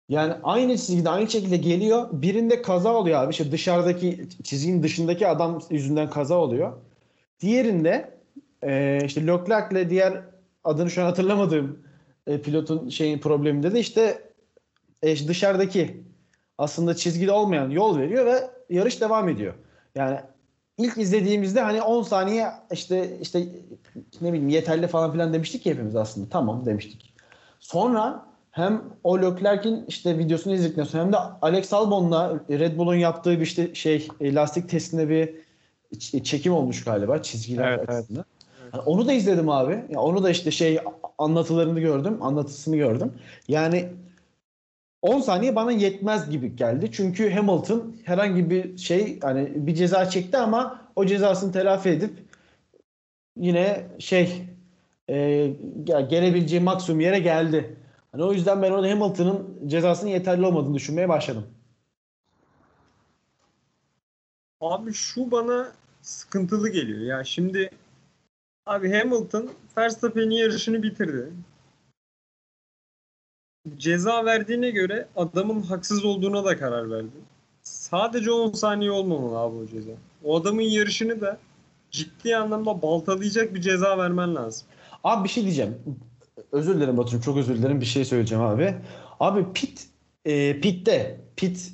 Yani aynı çizgide aynı şekilde geliyor. Birinde kaza oluyor abi. İşte dışarıdaki çizginin dışındaki adam yüzünden kaza oluyor. Diğerinde e, işte Leclerc'le diğer adını şu an hatırlamadığım e, pilotun şeyin probleminde de işte e, dışarıdaki aslında çizgide olmayan yol veriyor ve yarış devam ediyor. Yani ilk izlediğimizde hani 10 saniye işte işte ne bileyim yeterli falan filan demiştik ya hepimiz aslında. Tamam demiştik. Sonra hem o Leclerc'in işte videosunu izledikten sonra hem de Alex Albon'la Red Bull'un yaptığı bir işte şey e, lastik testinde bir çekim olmuş galiba çizgiler Evet, evet. açısından. Yani onu da izledim abi. Ya onu da işte şey anlatılarını gördüm, anlatısını gördüm. Yani 10 saniye bana yetmez gibi geldi. Çünkü Hamilton herhangi bir şey hani bir ceza çekti ama o cezasını telafi edip yine şey e, gelebileceği maksimum yere geldi. Hani o yüzden ben orada Hamilton'ın cezasının yeterli olmadığını düşünmeye başladım. Abi şu bana sıkıntılı geliyor. Ya şimdi abi Hamilton Verstappen'in yarışını bitirdi. Ceza verdiğine göre adamın haksız olduğuna da karar verdi. Sadece 10 saniye olmamalı abi o ceza. O adamın yarışını da ciddi anlamda baltalayacak bir ceza vermen lazım. Abi bir şey diyeceğim. Özür dilerim Batu'cum çok özür dilerim bir şey söyleyeceğim abi. Abi pit e, pitte pit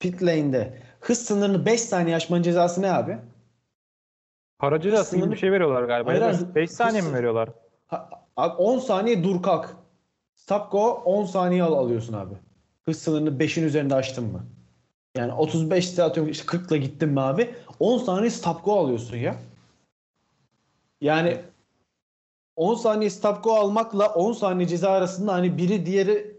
pit lane'de hız sınırını 5 saniye aşmanın cezası ne abi? Para cezası gibi bir şey veriyorlar galiba. Hayır, ya da hayır. 5 saniye mi Hız- veriyorlar? Ha, abi 10 saniye dur kalk. Stop go 10 saniye al alıyorsun abi. Hız sınırını 5'in üzerinde aştın mı? Yani 35 saat atıyorum işte 40'la gittin mi abi? 10 saniye stop go alıyorsun ya. Yani 10 saniye stop go almakla 10 saniye ceza arasında hani biri diğeri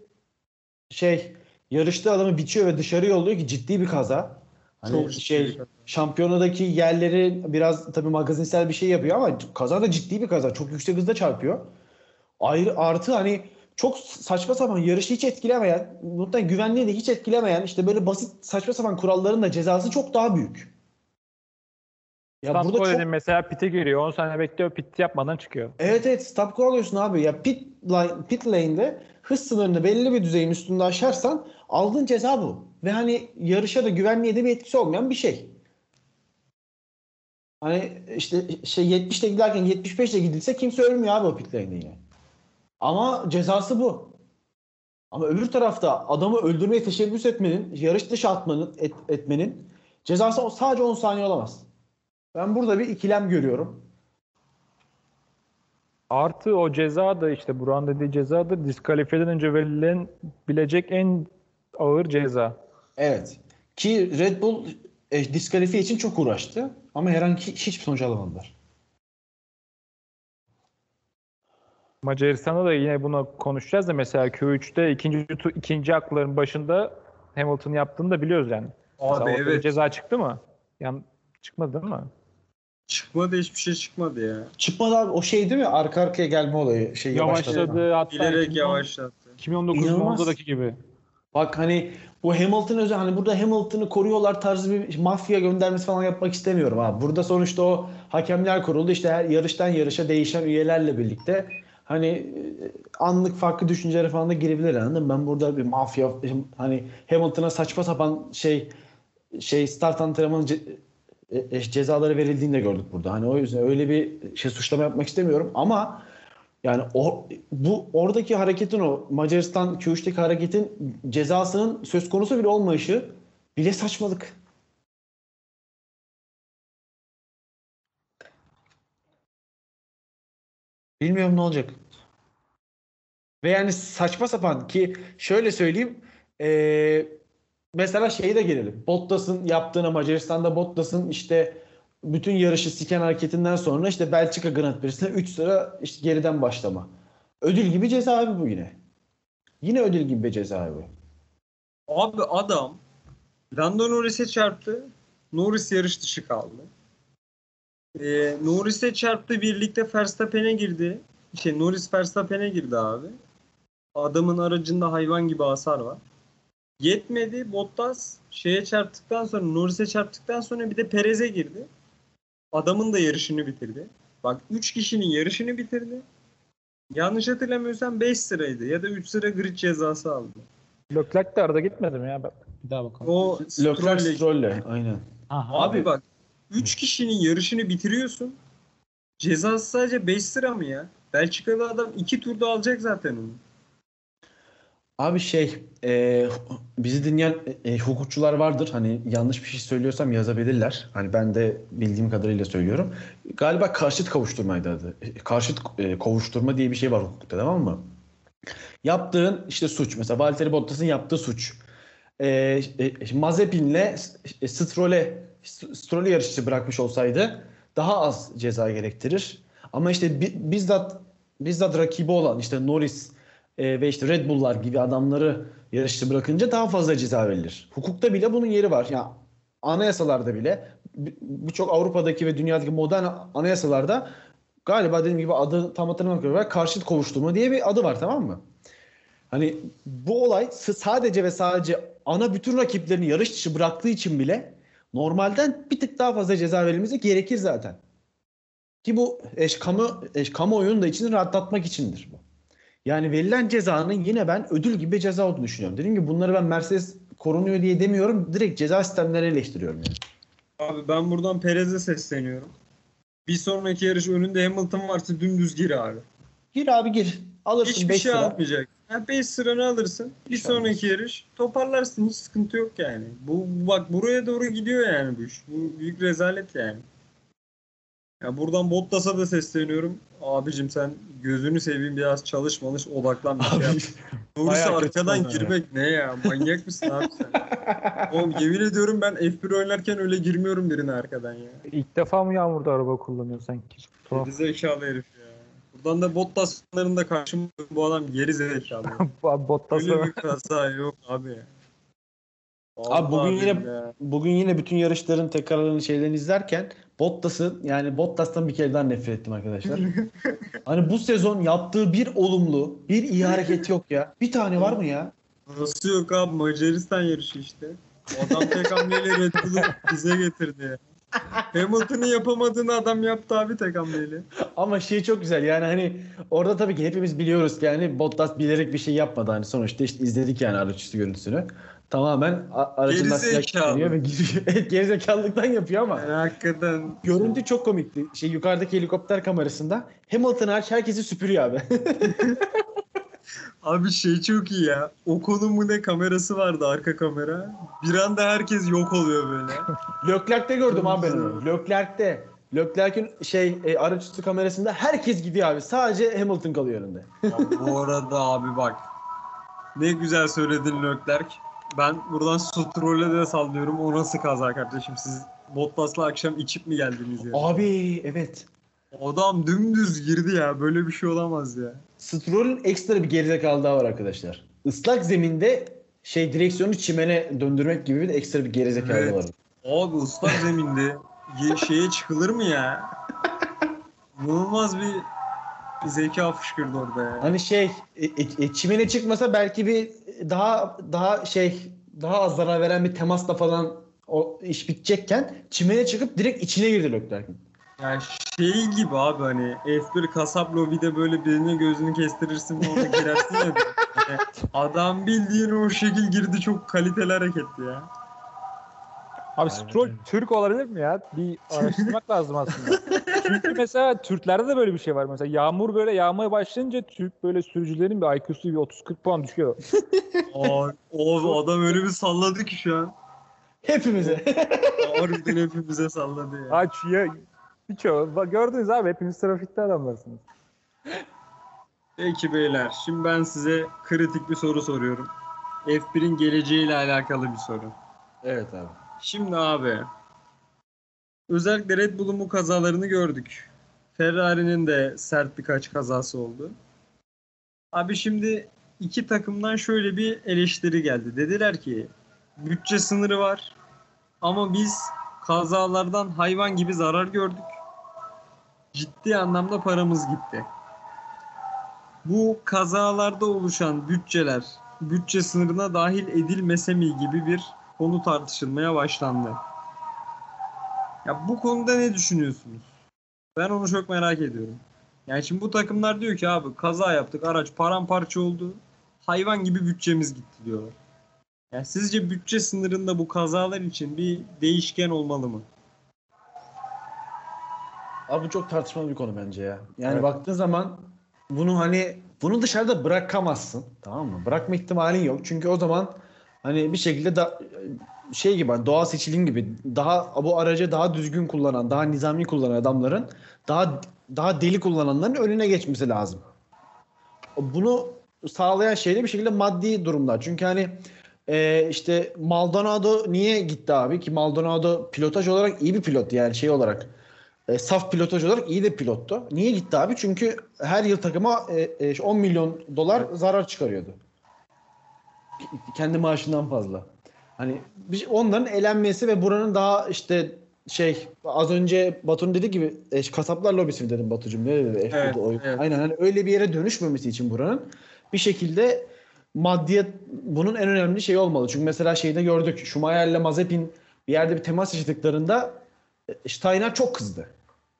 şey yarıştığı adamı biçiyor ve dışarı yolluyor ki ciddi bir kaza. Hani Çok ciddi şey kaza. şampiyonadaki yerleri biraz tabii magazinsel bir şey yapıyor ama kaza da ciddi bir kaza. Çok yüksek hızda çarpıyor. Ayrı artı hani çok saçma sapan yarışı hiç etkilemeyen, muhtemelen güvenliği de hiç etkilemeyen işte böyle basit saçma sapan kuralların da cezası çok daha büyük. Ya Stop burada çok mesela pite giriyor. 10 saniye bekliyor. Pit yapmadan çıkıyor. Evet evet stop go alıyorsun abi. Ya pit line, pit lane'de hız sınırını belli bir düzeyin üstünde aşarsan aldığın ceza bu. Ve hani yarışa da güvenliğe de bir etkisi olmayan bir şey. Hani işte şey 70'te giderken 75'te gidilse kimse ölmüyor abi o pit lane'de yani. Ama cezası bu. Ama öbür tarafta adamı öldürmeye teşebbüs etmenin, yarış dışı atmanın, et- etmenin cezası sadece 10 saniye olamaz. Ben burada bir ikilem görüyorum. Artı o ceza da işte Burak'ın dediği ceza da diskalifiyeden önce verilen bilecek en ağır ceza. Evet. Ki Red Bull e, diskalifiye için çok uğraştı ama herhangi hiçbir sonuç alamadılar. Macaristan'da da yine bunu konuşacağız da mesela Q3'te ikinci ikinci akların başında Hamilton yaptığını da biliyoruz yani. Mesela Abi bir evet. Ceza çıktı mı? Yani çıkmadı değil mi? Çıkmadı hiçbir şey çıkmadı ya. Çıkmadı abi o şey değil mi? Arka arkaya gelme olayı. Şey yavaşladı. Yavaşladı hatta Bilerek 2010 yavaşlattı. 2019 İnanılmaz. Monza'daki gibi. Bak hani bu Hamilton özel hani burada Hamilton'ı koruyorlar tarzı bir mafya göndermesi falan yapmak istemiyorum abi. Burada sonuçta o hakemler kuruldu işte her yarıştan yarışa değişen üyelerle birlikte hani e, anlık farklı düşüncelere falan da girebilir anladın mı? Ben burada bir mafya hani Hamilton'a saçma sapan şey şey start antrenmanı ce- e, e, cezaları verildiğini de gördük burada. Hani o yüzden öyle bir şey suçlama yapmak istemiyorum ama yani o bu oradaki hareketin o Macaristan Q3'teki hareketin cezasının söz konusu bile olmayışı bile saçmalık. Bilmiyorum ne olacak. Ve yani saçma sapan ki şöyle söyleyeyim eee, mesela şeyi de gelelim. Bottas'ın yaptığına Macaristan'da Bottas'ın işte bütün yarışı siken hareketinden sonra işte Belçika Grand Prix'sine 3 sıra işte geriden başlama. Ödül gibi ceza abi bu yine. Yine ödül gibi bir ceza abi. Abi adam Lando Norris'e çarptı. Norris yarış dışı kaldı. Ee, Norris'e çarptı birlikte Verstappen'e girdi. Şey Norris Verstappen'e girdi abi. Adamın aracında hayvan gibi hasar var. Yetmedi. Bottas şeye çarptıktan sonra Norris'e çarptıktan sonra bir de Perez'e girdi. Adamın da yarışını bitirdi. Bak 3 kişinin yarışını bitirdi. Yanlış hatırlamıyorsam 5 sıraydı ya da 3 sıra grid cezası aldı. Leclerc de arada gitmedim ya. Bir daha bakalım. O Leclerc Stroll'le- aynen. Aha. Abi bak 3 kişinin yarışını bitiriyorsun. Cezası sadece 5 sıra mı ya? Belçikalı adam 2 turda alacak zaten onu. Abi şey e, bizi dinleyen e, hukukçular vardır. Hani yanlış bir şey söylüyorsam yazabilirler. Hani ben de bildiğim kadarıyla söylüyorum. Galiba karşıt kavuşturmaydı adı. E, Karşıt e, kovuşturma diye bir şey var hukukta tamam mı? Yaptığın işte suç. Mesela Valtteri Bottas'ın yaptığı suç. E, e, Mazepin'le e, Stroll'e Stroll'ü yarışçı bırakmış olsaydı daha az ceza gerektirir. Ama işte bi- bizzat bizzat rakibi olan işte Norris e, ve işte Red Bull'lar gibi adamları yarışçı bırakınca daha fazla ceza verilir. Hukukta bile bunun yeri var. Ya anayasalarda bile bir- birçok Avrupa'daki ve dünyadaki modern anayasalarda galiba dediğim gibi adı tam hatırlamıyorum karşıt kovuşturma diye bir adı var tamam mı? Hani bu olay sadece ve sadece ana bütün rakiplerini yarış dışı bıraktığı için bile normalden bir tık daha fazla ceza verilmesi gerekir zaten. Ki bu eş, kamu, eş, kamuoyunu da içini rahatlatmak içindir bu. Yani verilen cezanın yine ben ödül gibi bir ceza olduğunu düşünüyorum. Dediğim gibi bunları ben Mercedes korunuyor diye demiyorum. Direkt ceza sistemleri eleştiriyorum yani. Abi ben buradan Perez'e sesleniyorum. Bir sonraki yarış önünde Hamilton varsa dümdüz gir abi. Gir abi gir. Alırsın Hiçbir 5 şey lira. almayacak. 5 sıranı alırsın. Bir Hiç olmaz. sonraki yarış toparlarsın. Hiç sıkıntı yok yani. Bu bak buraya doğru gidiyor yani bu iş. Bu büyük rezalet yani. Ya buradan Bottas'a da sesleniyorum. Abicim sen gözünü seveyim biraz çalış malış odaklan bir şey yap. Doğrusu arkadan onlar ya. girmek ne ya? Manyak mısın abi sen? Oğlum yemin ediyorum ben F1 oynarken öyle girmiyorum birine arkadan ya. İlk defa mı yağmurda araba kullanıyor sanki? Tuhaf. Zekalı herif ya. Buradan da Bottas'ların da karşıma bu adam geri zekalı. [LAUGHS] Abi Bottas'a Öyle bir [LAUGHS] kaza yok abi. Abi bugün Vallahi yine- billahi. Bugün yine bütün yarışların tekrarlarını şeylerini izlerken Bottas'ın yani Bottas'tan bir kere daha nefret ettim arkadaşlar. [LAUGHS] hani bu sezon yaptığı bir olumlu, bir iyi hareket yok ya. Bir tane var mı ya? Nasıl yok abi Macaristan yarışı işte. O adam tek hamleyle Red Bull'u bize getirdi ya. Hamilton'ın yapamadığını adam yaptı abi tek hamleyle. Ama şey çok güzel yani hani orada tabii ki hepimiz biliyoruz ki yani Bottas bilerek bir şey yapmadı hani sonuçta işte izledik yani araç üstü görüntüsünü. Tamamen a- aracından silah Gerizekalı. kilitleniyor ve [LAUGHS] Gerizekalılıktan yapıyor ama Yani hakikaten görüntü çok komikti. Şey yukarıdaki helikopter kamerasında Hamilton hariç herkesi süpürüyor abi. [LAUGHS] [LAUGHS] Abi şey çok iyi ya. Ocon'un mu ne kamerası vardı arka kamera. Bir anda herkes yok oluyor böyle. [LAUGHS] Leclerc'te gördüm abi ben onu. Leclerc'te. Leclerc'in şey e, araç üstü kamerasında herkes gidiyor abi. Sadece Hamilton kalıyor önünde. Ya bu arada abi bak. Ne güzel söyledin Leclerc. Ben buradan Stroll'e de sallıyorum. O nasıl kaza kardeşim? Siz Bottas'la akşam içip mi geldiniz ya? Abi evet. Adam dümdüz girdi ya. Böyle bir şey olamaz ya. Stroll'ün ekstra bir gerizekalı daha var arkadaşlar. Islak zeminde şey direksiyonu çimene döndürmek gibi bir de ekstra bir gerizekalı Evet. var. Abi ıslak zeminde ye- [LAUGHS] şeye çıkılır mı ya? İnanılmaz bir zeka fışkırdı orada ya. Hani şey e, e, e, çimene çıkmasa belki bir daha daha şey daha az zarar veren bir temasla falan o iş bitecekken çimene çıkıp direkt içine girdi Leclerc'in. Yani şey gibi abi hani F1 kasap lobide böyle birine gözünü kestirirsin orada girersin ya. Yani adam bildiğin o şekil girdi çok kaliteli hareketti ya. Abi Stroll Türk olabilir mi ya? Bir araştırmak lazım aslında. Çünkü mesela Türklerde de böyle bir şey var. Mesela yağmur böyle yağmaya başlayınca Türk böyle sürücülerin bir IQ'su bir 30-40 puan düşüyor. Aa, o adam öyle bir salladı ki şu an. Hepimize. Harbiden hepimize salladı ya. Aç ya. Birçoğu. Bak Gördünüz abi hepiniz trafikte adamlarsınız. Peki beyler şimdi ben size kritik bir soru soruyorum. F1'in geleceğiyle alakalı bir soru. evet abi. Şimdi abi özellikle Red Bull'un bu kazalarını gördük. Ferrari'nin de sert birkaç kazası oldu. Abi şimdi iki takımdan şöyle bir eleştiri geldi. Dediler ki bütçe sınırı var ama biz kazalardan hayvan gibi zarar gördük. Ciddi anlamda paramız gitti. Bu kazalarda oluşan bütçeler bütçe sınırına dahil edilmese mi gibi bir konu tartışılmaya başlandı. Ya bu konuda ne düşünüyorsunuz? Ben onu çok merak ediyorum. Yani şimdi bu takımlar diyor ki abi kaza yaptık, araç paramparça oldu. Hayvan gibi bütçemiz gitti diyorlar. Yani sizce bütçe sınırında bu kazalar için bir değişken olmalı mı? Abi çok tartışmalı bir konu bence ya. Yani Evet. baktığın zaman bunu hani bunu dışarıda bırakamazsın. Tamam mı? Bırakma ihtimalin yok. Çünkü o zaman hani bir şekilde da şey gibi hani doğal seçilim gibi daha bu aracı daha düzgün kullanan, daha nizami kullanan adamların daha daha deli kullananların önüne geçmesi lazım. Bunu sağlayan şey de bir şekilde maddi durumlar. Çünkü hani e, işte Maldonado niye gitti abi ki Maldonado pilotaj olarak iyi bir pilot yani şey olarak e, saf pilotaj olarak iyi de pilottu. Niye gitti abi? Çünkü her yıl takıma e, e, 10 milyon dolar zarar çıkarıyordu. Kendi maaşından fazla. Hani bir- onların elenmesi ve buranın daha işte şey az önce Batu'nun dediği gibi e, kasaplar lobisi mi dedim Batu'cum ne dedi? Evet, evet. Aynen hani öyle bir yere dönüşmemesi için buranın bir şekilde maddiyet bunun en önemli şeyi olmalı. Çünkü mesela şeyde gördük Schumacher'le Mazepin bir yerde bir temas yaşadıklarında Steiner çok kızdı.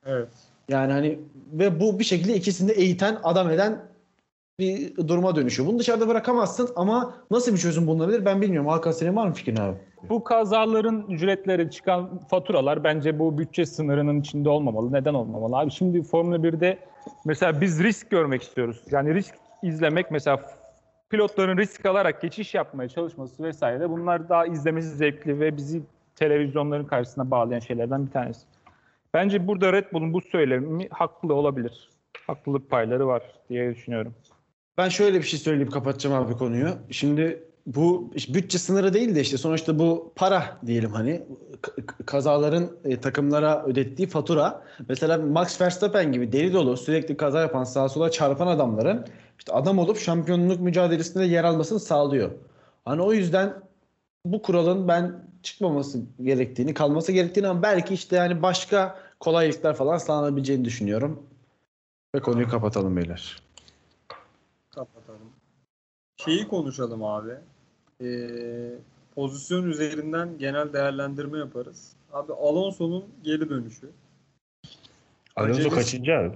Evet. Yani hani ve bu bir şekilde ikisini de eğiten, adam eden bir duruma dönüşüyor. Bunu dışarıda bırakamazsın ama nasıl bir çözüm bulunabilir ben bilmiyorum. Hakan senin var mı fikrin abi? Bu kazaların ücretleri çıkan faturalar bence bu bütçe sınırının içinde olmamalı. Neden olmamalı? Abi şimdi Formula 1'de mesela biz risk görmek istiyoruz. Yani risk izlemek mesela pilotların risk alarak geçiş yapmaya çalışması vesaire bunlar daha izlemesi zevkli ve bizi televizyonların karşısına bağlayan şeylerden bir tanesi. Bence burada Red Bull'un bu söylemi haklı olabilir. Haklılık payları var diye düşünüyorum. Ben şöyle bir şey söyleyip kapatacağım abi konuyu. Şimdi bu işte bütçe sınırı değil de işte sonuçta bu para diyelim hani kazaların e, takımlara ödettiği fatura. Mesela Max Verstappen gibi deli dolu sürekli kaza yapan sağa sola çarpan adamların işte adam olup şampiyonluk mücadelesinde yer almasını sağlıyor. Hani o yüzden bu kuralın ben çıkmaması gerektiğini, kalması gerektiğini ama belki işte yani başka kolaylıklar falan sağlanabileceğini düşünüyorum. Ve konuyu kapatalım beyler. Kapatalım. Şeyi konuşalım abi. Ee, pozisyon üzerinden genel değerlendirme yaparız. Abi Alonso'nun geri dönüşü. Alonso Macaristan- kaçıncı abi?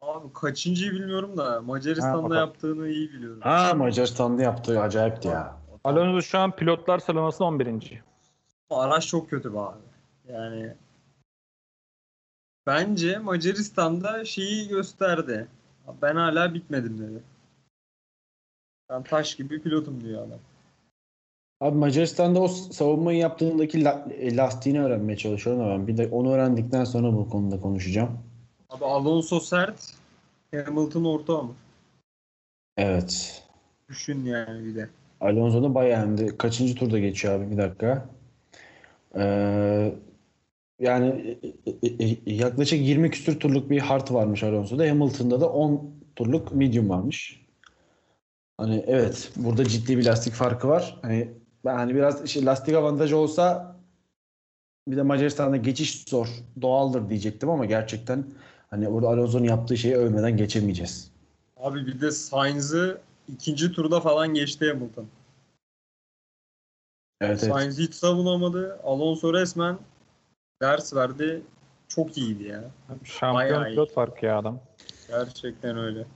Abi kaçıncıyı bilmiyorum da Ha, Macaristan'da bakalım. yaptığını iyi biliyorum. Ha Macaristan'da yaptığı acayipti ya. Alonso şu an pilotlar sıralamasında 11. Araç çok kötü be abi. Yani bence Macaristan'da şeyi gösterdi. Ben hala bitmedim dedi. Ben taş gibi pilotum diyor adam. Abi Macaristan'da o savunmayı yaptığındaki la- e, lastiğini öğrenmeye çalışıyorum ama ben bir de onu öğrendikten sonra bu konuda konuşacağım. Abi Alonso sert, Hamilton orta ama. Evet. Düşün yani bir de. Alonso da bayağı kaçıncı turda geçiyor abi bir dakika. Ee, yani e, e, e, yaklaşık 20 küsür turluk bir hard varmış Alonso'da. Hamilton'da da 10 turluk medium varmış. Hani evet burada ciddi bir lastik farkı var. Hani hani biraz işte lastik avantajı olsa bir de Macaristan'da geçiş zor. Doğaldır diyecektim ama gerçekten hani burada Alonso'nun yaptığı şeyi övmeden geçemeyeceğiz. Abi bir de Sainz'ı ikinci turda falan geçti Hamilton. Evet evet. Sainz hiç savunamadı. Alonso resmen ders verdi. Çok iyiydi ya. Şampiyon Bayağı iyi. pilot farkı ya adam. Gerçekten öyle.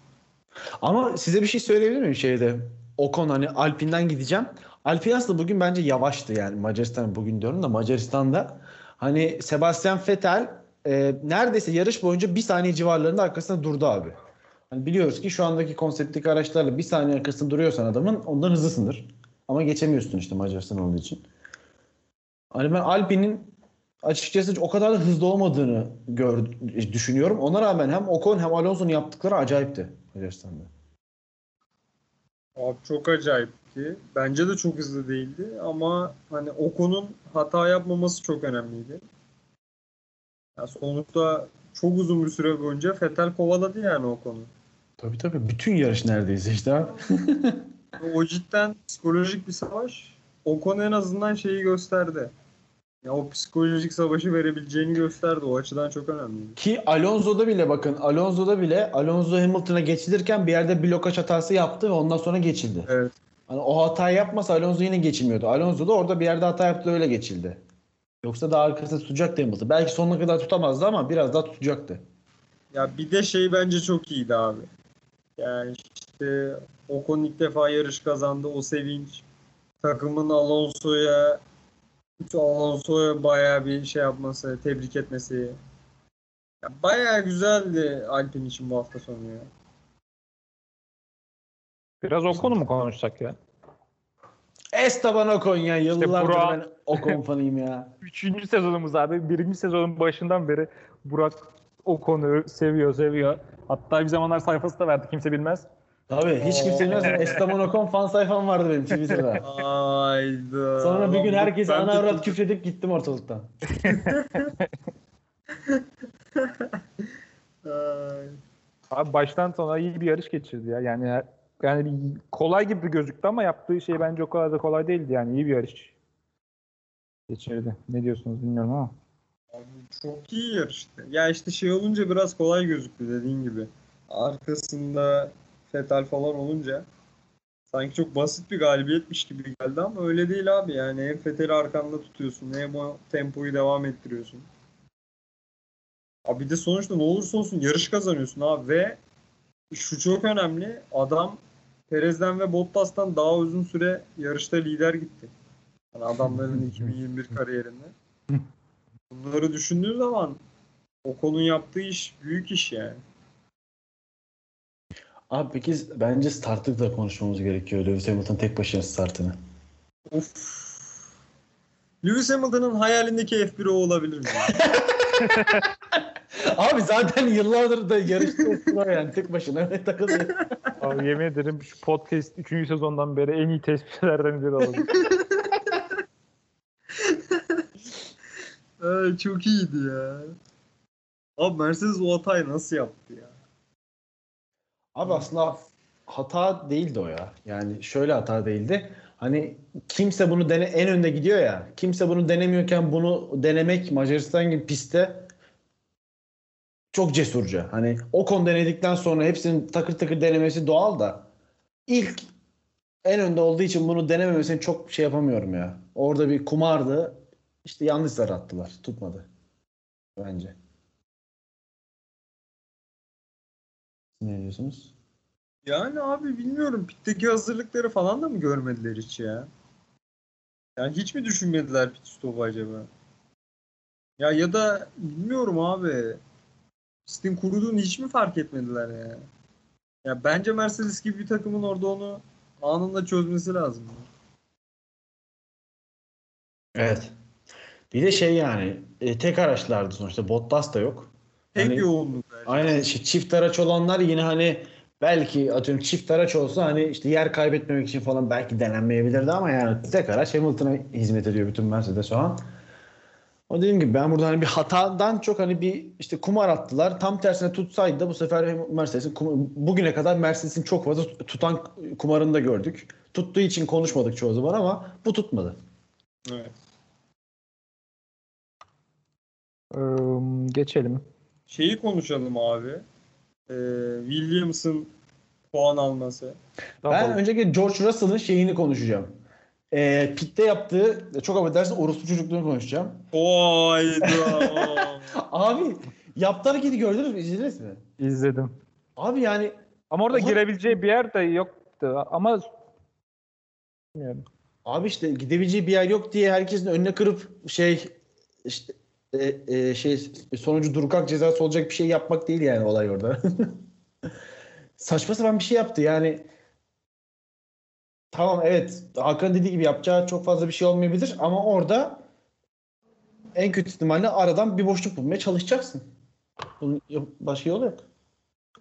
Ama size bir şey söyleyebilir miyim şeyde? Ocon hani Alpine'den gideceğim. Alpine aslında bugün bence yavaştı yani Macaristan bugün diyorum da Macaristan'da. Hani Sebastian Vettel e, neredeyse yarış boyunca bir saniye civarlarında arkasında durdu abi. Hani biliyoruz ki şu andaki konseptteki araçlarla bir saniye arkasında duruyorsan adamın ondan hızlısındır. Ama geçemiyorsun işte Macaristan olduğu için. Hani ben Alpine'in açıkçası o kadar da hızlı olmadığını gör, düşünüyorum. Ona rağmen hem Ocon hem Alonso'nun yaptıkları acayipti Macaristan'da. Abi çok acayipti. Bence de çok hızlı değildi ama hani Ocon'un hata yapmaması çok önemliydi. Ya sonuçta çok uzun bir süre boyunca Vettel kovaladı yani Ocon'u. Tabii tabii. Bütün yarış neredeyse işte abi. [LAUGHS] O cidden psikolojik bir savaş. Ocon en azından şeyi gösterdi. Ya o psikolojik savaşı verebileceğini gösterdi. O açıdan çok önemli. Ki Alonso'da bile bakın Alonso'da bile Alonso Hamilton'a geçilirken bir yerde blokaj hatası yaptı ve ondan sonra geçildi. Evet. Hani o hatayı yapmasa Alonso yine geçilmiyordu. Alonso da orada bir yerde hata yaptı öyle geçildi. Yoksa daha arkasında tutacaktı Hamilton. Belki sonuna kadar tutamazdı ama biraz daha tutacaktı. Ya bir de şey bence çok iyiydi abi. Yani işte Ocon ilk defa yarış kazandı. O sevinç. Takımın Alonso'ya Alonso'ya bayağı bir şey yapması, tebrik etmesi. Ya bayağı güzeldi Alpine için bu hafta sonu ya. Biraz o konu mu konuşsak ya? Esteban Ocon ya. Yıllardır Burak- ben Ocon fanıyım ya. [LAUGHS] Üçüncü sezonumuz abi. Birinci sezonun başından beri Burak o konuyu seviyor, seviyor. Hatta bir zamanlar sayfası da verdi. Kimse bilmez. Tabii hiç kimse bilmez. Esteban Ocon fan sayfam vardı benim Twitter'da. Hayda. Sonra bir gün herkes ben ana avrat küfredip gittim ortalıktan. [LAUGHS] Abi baştan sona iyi bir yarış geçirdi ya. Yani yani bir- kolay gibi gözüktü ama yaptığı şey bence o kadar da kolay değildi yani. iyi bir yarış geçirdi. Ne diyorsunuz bilmiyorum ama. Abi çok iyi yarıştı. Ya işte şey olunca biraz kolay gözüktü dediğin gibi. Arkasında Fetal falan olunca sanki çok basit bir galibiyetmiş gibi geldi ama öyle değil abi yani. Hem Fetal'i arkanda tutuyorsun hem o tempoyu devam ettiriyorsun. Abi bir de sonuçta ne olursa olsun yarış kazanıyorsun abi ve şu çok önemli. Adam Perez'den ve Bottas'tan daha uzun süre yarışta lider gitti. Yani adamların [LAUGHS] 2021 kariyerinde. [LAUGHS] Bunları düşündüğün zaman Ocon'un yaptığı iş büyük iş yani. Abi peki bence startı da konuşmamız gerekiyor. Lewis Hamilton tek başına startını. Of. Lewis Hamilton'ın hayalindeki F1 o olabilir mi? [LAUGHS] Abi zaten yıllardır da yarışta yani tek başına [LAUGHS] takılıyor. Abi yemin ederim şu podcast 3. sezondan beri en iyi tespitlerden biri oldu. [LAUGHS] Ay, çok iyiydi ya. Abi Mercedes o hatayı nasıl yaptı ya? Abi aslında hata değildi o ya. Yani şöyle hata değildi. Hani kimse bunu dene en önde gidiyor ya. Kimse bunu denemiyorken bunu denemek Macaristan gibi pistte çok cesurca. Hani o konu denedikten sonra hepsinin takır takır denemesi doğal da ilk en önde olduğu için bunu denememesini çok şey yapamıyorum ya. Orada bir kumardı. İşte yanlış zar attılar. Tutmadı. Bence. Ne diyorsunuz? Yani abi bilmiyorum pitteki hazırlıkları falan da mı görmediler hiç ya? Yani hiç mi düşünmediler pit stopu acaba? Ya ya da bilmiyorum abi. Pistin kuruduğunu hiç mi fark etmediler ya? Ya bence Mercedes gibi bir takımın orada onu anında çözmesi lazım. Evet. Bir de şey yani e, tek araçlardı sonuçta. Bottas da yok. Tek Hani- yoğunluk. Aynen işte çift araç olanlar yine hani belki atıyorum çift araç olsa hani işte yer kaybetmemek için falan belki denenmeyebilirdi ama yani tek araç Hamilton'a hizmet ediyor bütün Mercedes şu an. O dediğim gibi ben burada hani bir hatadan çok hani bir işte kumar attılar. Tam tersine tutsaydı da bu sefer Mercedes'in bugüne kadar Mercedes'in çok fazla tutan kumarını da gördük. Tuttuğu için konuşmadık çoğu zaman ama bu tutmadı. Evet. Ee, geçelim. Şeyi konuşalım abi. Ee, Williams'ın puan alması. Ben Double. öncelikle George Russell'ın şeyini konuşacağım. Ee, pitte yaptığı, çok affedersin orospu çocukluğunu konuşacağım. Hayda. [LAUGHS] Abi yaptığı hareketi gördünüz mü? İzlediniz mi? İzledim. Abi yani Ama orada Oha. girebileceği bir yer de yoktu. Ama bilmiyorum. abi işte gidebileceği bir yer yok diye herkesin önüne kırıp şey işte e, e, şey sonucu durkak cezası olacak bir şey yapmak değil yani olay orada. [LAUGHS] Saçma sapan bir şey yaptı yani. Tamam evet Hakan dediği gibi yapacağı çok fazla bir şey olmayabilir ama orada en kötü ihtimalle aradan bir boşluk bulmaya çalışacaksın. Bunun başka yolu yok.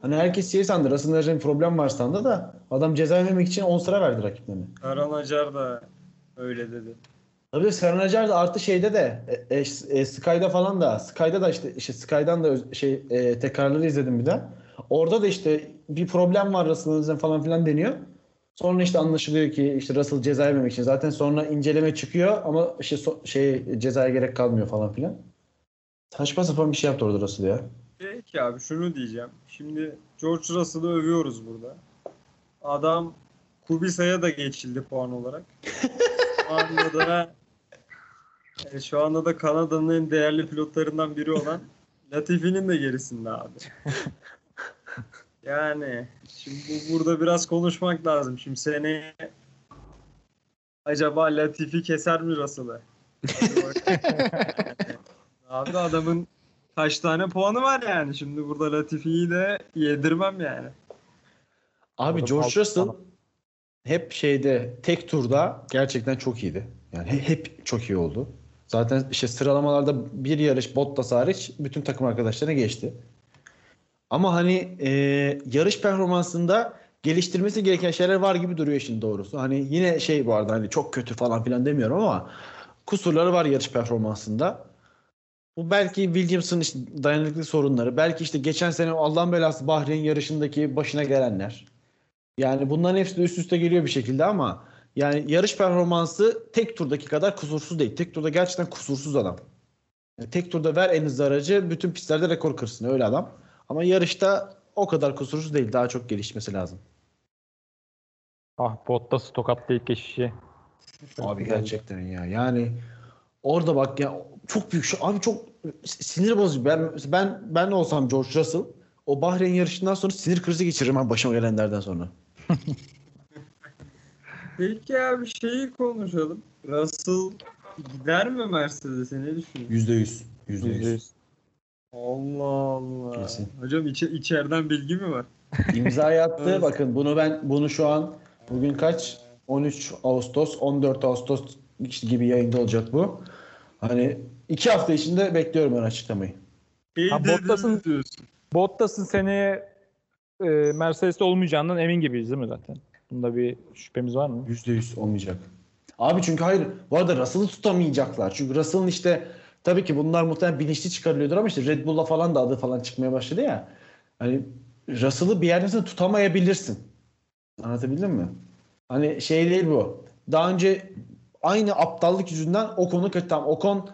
Hani herkes şey sandı. Russell'ın bir problem var sandı da adam ceza vermemek için 10 sıra verdi rakiplerine. Karan Acar da öyle dedi. Tabii de Serhan Acar da artı şeyde de e, e, e, Sky'da falan da Sky'da da işte, işte Sky'dan da şey e, tekrarları izledim bir de. Orada da işte bir problem var Russell'ın falan filan deniyor. Sonra işte anlaşılıyor ki işte Russell ceza yememek için. Zaten sonra inceleme çıkıyor ama işte so- şey cezaya gerek kalmıyor falan filan. Saçma sapan bir şey yaptı orada Russell ya. Peki abi şunu diyeceğim. Şimdi George Russell'ı övüyoruz burada. Adam Kubica'ya da geçildi puan olarak. [LAUGHS] Şu anda da e, şu anda da Kanada'nın en değerli pilotlarından biri olan Latifi'nin de gerisinde abi. Yani şimdi bu, burada biraz konuşmak lazım. Şimdi seneye acaba Latifi keser mi Russell'ı? Yani, [LAUGHS] abi adamın kaç tane puanı var yani. Şimdi burada Latifi'yi de yedirmem yani. Abi George Russell. Hep şeyde tek turda gerçekten çok iyiydi. Yani he- hep çok iyi oldu. Zaten işte sıralamalarda bir yarış Bottas hariç bütün takım arkadaşlarına geçti. Ama hani e, yarış performansında geliştirmesi gereken şeyler var gibi duruyor şimdi doğrusu. Hani yine şey bu arada hani çok kötü falan filan demiyorum ama kusurları var yarış performansında. Bu belki Williams'ın işte dayanıklılık sorunları, belki işte geçen sene Allah'ın belası Bahreyn yarışındaki başına gelenler. Yani bunların hepsi de üst üste geliyor bir şekilde ama yani yarış performansı tek turdaki kadar kusursuz değil. Tek turda gerçekten kusursuz adam. Yani tek turda ver en hızlı aracı bütün pistlerde rekor kırsın öyle adam. Ama yarışta o kadar kusursuz değil. Daha çok gelişmesi lazım. Ah Bottas'ı tokatlayıp geçişi. Abi gerçekten ya. Yani orada bak ya çok büyük şu abi çok sinir bozucu. Ben ben ben olsam George Russell o Bahreyn yarışından sonra sinir krizi geçiririm ben başıma gelenlerden sonra. [LAUGHS] Peki abi şeyi konuşalım. Russell gider mi Mercedes'e ne düşünüyorsun? Yüzde yüz. Yüzde yüz. %100. Allah Allah. Kesin. Hocam içe, içeriden bilgi mi var? [LAUGHS] İmzayı attı. Evet. Bakın bunu ben bunu şu an bugün kaç? 13 Ağustos, 14 Ağustos gibi yayında olacak bu. Hani iki hafta içinde bekliyorum ben açıklamayı. Ha, Bottas'ın- diyorsun. Bottas'ın seneye e, Mercedes'te olmayacağından emin gibiyiz değil mi zaten? Bunda bir şüphemiz var mı? Yüzde yüz olmayacak. Abi çünkü hayır. Bu arada Russell'ı tutamayacaklar. Çünkü Russell'ın işte tabii ki bunlar muhtemelen bilinçli çıkarılıyordur ama işte Red Bull'la falan da adı falan çıkmaya başladı ya. Hani Russell'ı bir yerden tutamayabilirsin. Anlatabildim mi? Hani şey değil bu. Daha önce aynı aptallık yüzünden Ocon'u kötü tamam. Ocon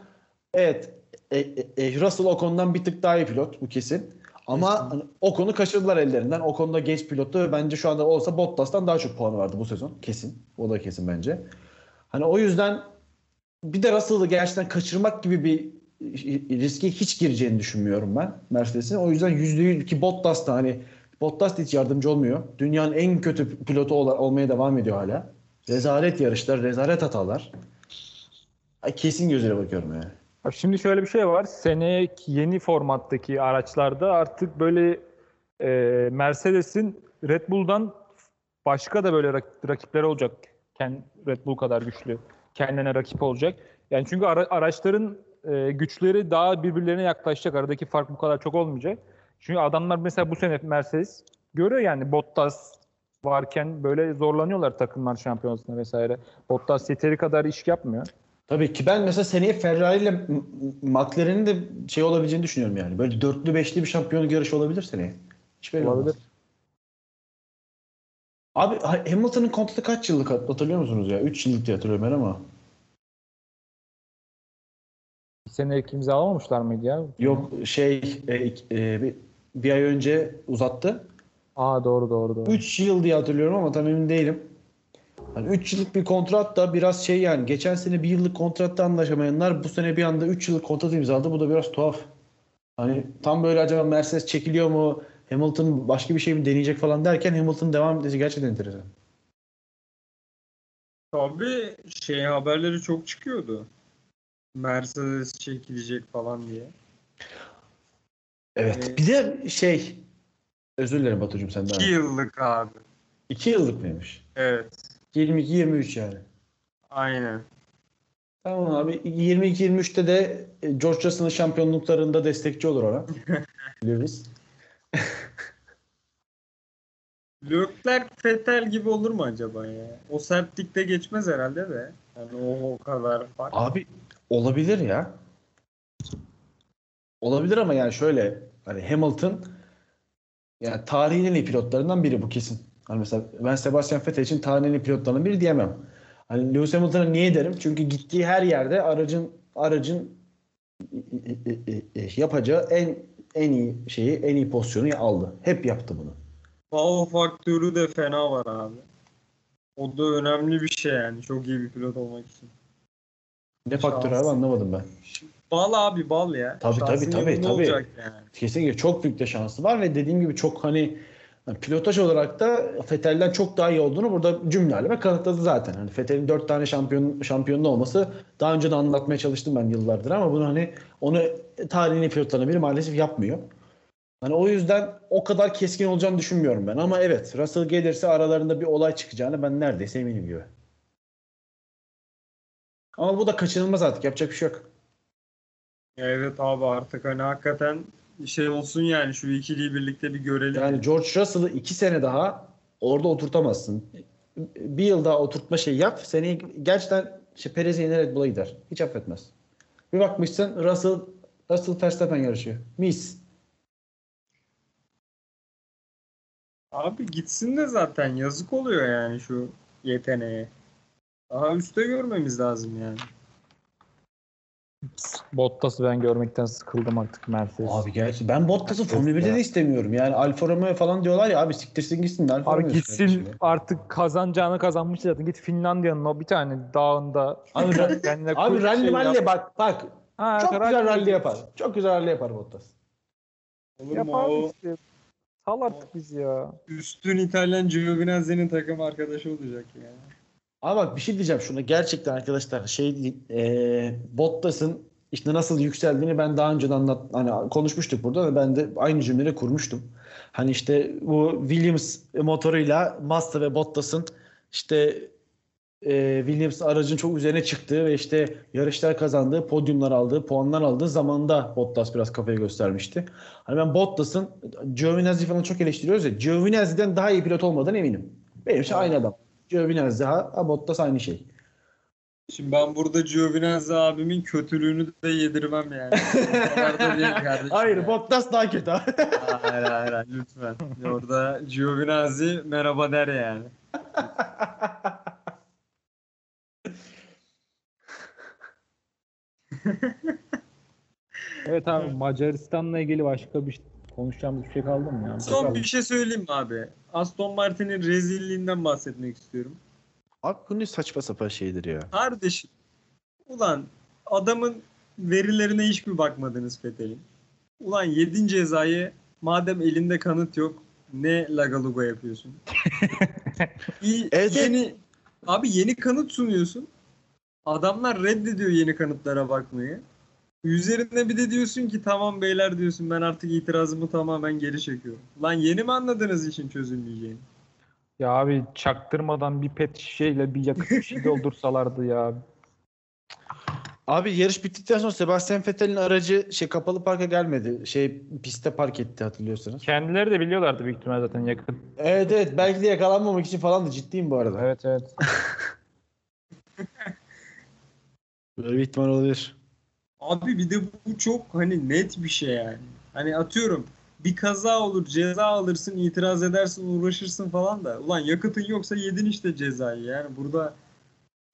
evet e, e, e, Russell Ocon'dan bir tık daha iyi pilot bu kesin. Ama hani Ocon'u kaçırdılar ellerinden. Ocon da genç pilottu ve bence şu anda olsa Bottas'tan daha çok puanı vardı bu sezon. Kesin. O da kesin bence. Hani o yüzden bir de Russell'ı gerçekten kaçırmak gibi bir riske hiç gireceğini düşünmüyorum ben Mercedes'in. O yüzden %100 ki Bottas da hani Bottas da hiç yardımcı olmuyor. Dünyanın en kötü pilotu ol- olmaya devam ediyor hala. Rezalet yarışlar, rezalet hatalar. Ay, kesin gözüyle bakıyorum yani. Şimdi şöyle bir şey var. Seneye yeni formattaki araçlarda artık böyle e, Mercedes'in Red Bull'dan başka da böyle rak- rakipleri olacak. Red Bull kadar güçlü. Kendine rakip olacak. Yani çünkü ara- araçların e, güçleri daha birbirlerine yaklaşacak. Aradaki fark bu kadar çok olmayacak. Çünkü adamlar mesela bu sene Mercedes görüyor yani Bottas varken böyle zorlanıyorlar takımlar şampiyonasında vesaire. Bottas yeteri kadar iş yapmıyor. Tabii ki ben mesela seneye Ferrari ile McLaren'in de şey olabileceğini düşünüyorum yani. Böyle dörtlü beşli bir şampiyonluk yarışı olabilir seneye. Hiç belli olmaz. Olabilir. Abi Ha- Hamilton'ın kontratı kaç yıllık hat- hatırlıyor musunuz ya? 3 yıllık diye hatırlıyorum ben ama. Bir sene imza alamamışlar mıydı ya? Yok şey e, e, bir, bir ay önce uzattı. Aa doğru doğru doğru. 3 yıl diye hatırlıyorum ama tam emin değilim. Hani 3 yıllık bir kontrat da biraz şey yani geçen sene bir yıllık kontratta anlaşamayanlar bu sene bir anda 3 yıllık kontrat imzaladı. Bu da biraz tuhaf. Hani tam böyle acaba Mercedes çekiliyor mu? Hamilton başka bir şey mi deneyecek falan derken Hamilton devam etmesi gerçekten enteresan. Tabii şey haberleri çok çıkıyordu. Mercedes çekilecek falan diye. Evet. Evet. Bir de şey özür dilerim Batucuğum senden. 2 yıllık abi. 2 yıllık mıymış? Evet. 22-23 yani. Aynen. Tamam abi 22-23'te de e, George Russell'ın şampiyonluklarında destekçi olur ona. [LAUGHS] Lewis. [LAUGHS] Leclerc Vettel gibi olur mu acaba ya? O sertlikte geçmez herhalde de. Yani o, o kadar fark. Abi olabilir ya. Olabilir ama yani şöyle hani Hamilton yani tarihin en iyi pilotlarından biri bu kesin. Hani mesela ben Sebastian Vettel için iyi pilotlarından biri diyemem. Hani Lewis Hamilton'a niye derim? Çünkü gittiği her yerde aracın aracın yapacağı en en iyi şeyi, en iyi pozisyonu aldı. Hep yaptı bunu. Wow faktörü de fena var abi. O da önemli bir şey yani. Çok iyi bir pilot olmak için. Ne faktörü abi anlamadım ben. Bal abi bal ya. Tabii, Şansın tabii, tabii, tabii. yani. Kesinlikle çok büyük de şansı var ve dediğim gibi çok hani yani pilotaj olarak da Fettel'den çok daha iyi olduğunu burada cümle aleme kanıtladı zaten. Hani Fettel'in dört tane şampiyon şampiyonlu olması daha önce de anlatmaya çalıştım ben yıllardır ama bunu hani onu tarihin en iyi pilotlarından biri maalesef yapmıyor. Hani o yüzden o kadar keskin olacağını düşünmüyorum ben. Ama evet Russell gelirse aralarında bir olay çıkacağını ben neredeyse eminim gibi. Ama bu da kaçınılmaz artık. Yapacak bir şey yok. Evet abi artık hani hakikaten şey olsun yani şu ikiliyi birlikte bir görelim. Yani George Russell'ı iki sene daha orada oturtamazsın. Bir yıl daha oturtma şey yap. Seneye gerçekten işte Perez'e yine Red Bull'a gider. Hiç affetmez. Bir bakmışsın Russell Russell Verstappen yarışıyor. Mis. Abi gitsin de zaten yazık oluyor yani şu yeteneğe. Daha üstte görmemiz lazım yani. Bottas'ı ben görmekten sıkıldım artık Mercedes. Abi gerçi ben Bottas'ı Formula 1'de de istemiyorum. Yani Alfa Romeo falan diyorlar ya abi siktirsin gitsin de Alfa Abi Romeo gitsin artık kazanacağını kazanmış zaten. Git Finlandiya'nın o bir tane dağında. Abi, kendine Abi rally şey rally bak bak. Ha, Çok rally güzel rally yapar. Çok güzel rally yapar Bottas. Olur mu Yapar o işte. Sal artık bizi ya. üstün İtalyan Giovinazzi'nin takım arkadaşı olacak yani. Ama bak bir şey diyeceğim şuna. Gerçekten arkadaşlar şey eee Bottas'ın işte nasıl yükseldiğini ben daha önce de anlat hani konuşmuştuk burada ve ben de aynı cümleleri kurmuştum. Hani işte bu Williams motoruyla Massa ve Bottas'ın işte eee Williams aracın çok üzerine çıktığı ve işte yarışlar kazandığı, podyumlar aldığı, puanlar aldığı zamanında Bottas biraz kafayı göstermişti. Hani ben Bottas'ın Giovinazzi falan çok eleştiriyoruz ya Giovinazzi'den daha iyi pilot olmadan eminim. Benim için aynı adam. Giovinazzi ha, ha Bottas aynı şey. Şimdi ben burada Giovinazzi abimin kötülüğünü de yedirmem yani. [LAUGHS] Hayır yani. Bottas daha kötü. ha. Hayır hayır lütfen. Orada Giovinazzi merhaba der yani. Evet abi Macaristan'la ilgili başka bir konuşacağımız bir şey kaldı mı ya? Son bir şey söyleyeyim mi abi? Aston Martin'in rezilliğinden bahsetmek istiyorum. Abi bu ne saçma sapan şeydir ya. Kardeşim ulan adamın verilerine hiç mi bakmadınız Fethel'in? Ulan yedin cezayı madem elinde kanıt yok ne lagaluga yapıyorsun? [LAUGHS] İyi, Evet, yeni, abi yeni kanıt sunuyorsun. Adamlar reddediyor yeni kanıtlara bakmayı. Üzerine bir de diyorsun ki tamam beyler diyorsun ben artık itirazımı tamamen geri çekiyorum. Lan yeni mi anladınız işin çözülmeyeceğini? Ya abi çaktırmadan bir pet şişeyle bir yakıt [LAUGHS] şişe doldursalardı ya. Abi yarış bittikten sonra Sebastian Vettel'in aracı şey kapalı parka gelmedi. Şey pistte park etti hatırlıyorsanız. Kendileri de biliyorlardı büyük ihtimal zaten yakıt. Evet evet belki de yakalanmamak için falan da ciddiyim bu arada. Evet evet. [LAUGHS] Böyle bir ihtimal olabilir. Abi bir de bu çok hani net bir şey yani. Hani atıyorum bir kaza olur ceza alırsın itiraz edersin uğraşırsın falan da. Ulan yakıtın yoksa yedin işte cezayı yani burada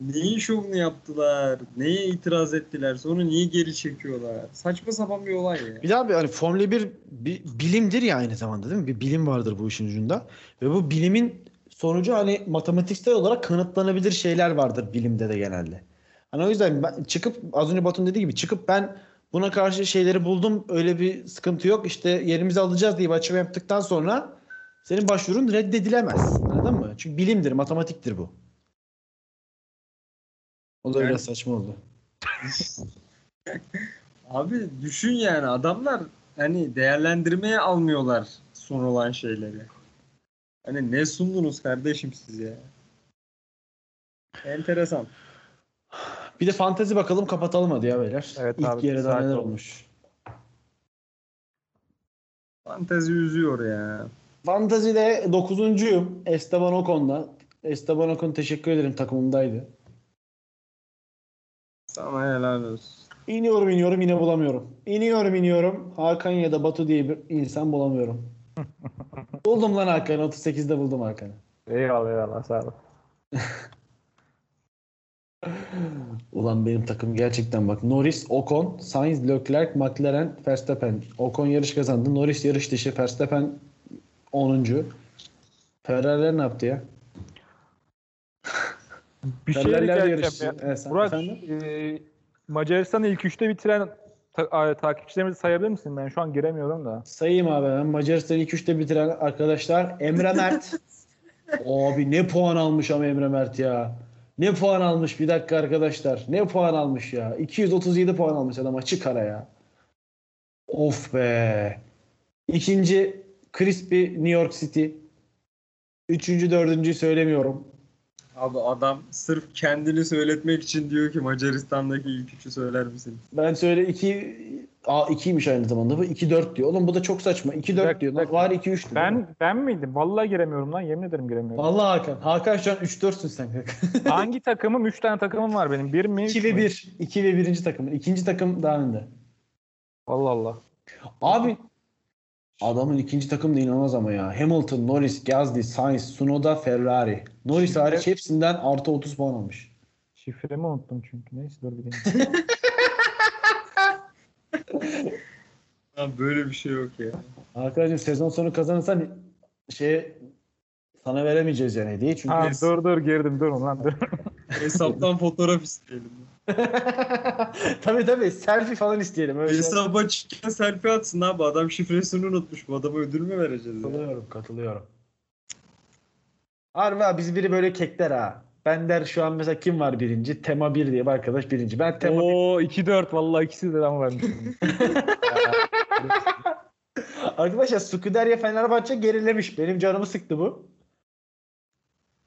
neyin şovunu yaptılar neye itiraz ettiler sonra niye geri çekiyorlar saçma sapan bir olay ya. Bir daha bir hani Formula 1 bir bilimdir ya aynı zamanda değil mi? Bir bilim vardır bu işin ucunda. Ve bu bilimin sonucu hani matematiksel olarak kanıtlanabilir şeyler vardır bilimde de genelde. Hani o yüzden ben çıkıp az önce Batu'nun dediği gibi çıkıp ben buna karşı şeyleri buldum öyle bir sıkıntı yok işte yerimizi alacağız diye bir açıklama yaptıktan sonra senin başvurun reddedilemez. Anladın mı? Çünkü bilimdir, matematiktir bu. O da Yani- biraz saçma oldu. [LAUGHS] Abi düşün yani adamlar hani değerlendirmeye almıyorlar son olan şeyleri. Hani ne sundunuz kardeşim siz ya? Enteresan. Bir de fantezi bakalım kapatalım hadi ya beyler. Evet İlk abi, yarıda neler oldu. olmuş. Fantezi üzüyor ya. Fantazi'de 9'uncuyum. Esteban Ocon'la. Esteban Ocon teşekkür ederim takımımdaydı. Sana helal olsun. İniyorum iniyorum yine bulamıyorum. İniyorum iniyorum. Hakan ya da Batu diye bir insan bulamıyorum. [LAUGHS] buldum lan Hakan'ı. 38'de buldum Hakan'ı. Eyvallah eyvallah sağ ol. [LAUGHS] Ulan benim takım gerçekten bak. Norris, Ocon, Sainz, Leclerc, McLaren, Verstappen. Ocon yarış kazandı. Norris yarış dışı. Verstappen 10. Ferrari'ler ne yaptı ya? [LAUGHS] Bir şey edeceğim ya. Evet, sen- Burak, efendim? e, Macaristan'ı ilk üçte bitiren ta- takipçilerimizi sayabilir misin? Ben şu an giremiyorum da. Sayayım abi ben Macaristan'ı ilk üçte bitiren arkadaşlar Emre Mert. [LAUGHS] abi ne puan almış ama Emre Mert ya. Ne puan almış bir dakika arkadaşlar. Ne puan almış ya. 237 puan almış adam açık ara ya. Of be. İkinci Crispy New York City. Üçüncü dördüncüyü söylemiyorum. Abi adam sırf kendini söyletmek için diyor ki Macaristan'daki ilk üçü söyler misin? Ben söyle 2 Aa 2'ymiş aynı zamanda bu. 2 4 diyor. Oğlum bu da çok saçma. 2 Bir 4 dakika, diyor. bir Lan. Var 2 3 diyor. Ben ben miydim? Vallahi giremiyorum lan. Yemin ederim giremiyorum. Vallahi Hakan. Hakan şu an 3 4'sün sen. [LAUGHS] Hangi takımım? Üç tane takımım var benim. Bir mi? 2 üç ve mü? 1. 2 ve 1. takım. İkinci takım daha önde. Allah Allah. Abi adamın ikinci takım da inanılmaz ama ya. Hamilton, Norris, Gasly, Sainz, Tsunoda, Ferrari. Norris hariç hepsinden artı 30 puan almış. Şifremi unuttum çünkü. Neyse dur bir [LAUGHS] Abi böyle bir şey yok ya. Arkadaşım sezon sonu kazanırsan şey sana veremeyeceğiz yani hediye çünkü ha, Yes. dur dur girdim dur lan dur. [LAUGHS] Hesaptan fotoğraf isteyelim. [LAUGHS] tabii tabii selfie falan isteyelim öyle. şey. Hesaba çıkken selfie atsın abi. Adam şifresini unutmuş. Bu adama ödül mü vereceğiz? ya? Katılıyorum, katılıyorum. Harbi bizi biri böyle kekler ha. Ben der şu an mesela kim var birinci? Tema 1 diye bir arkadaş birinci. Ben Tema Oo 2-4 vallahi ikisi de ben vermişim. [LAUGHS] Arkadaşlar Skuderya Fenerbahçe gerilemiş. Benim canımı sıktı bu.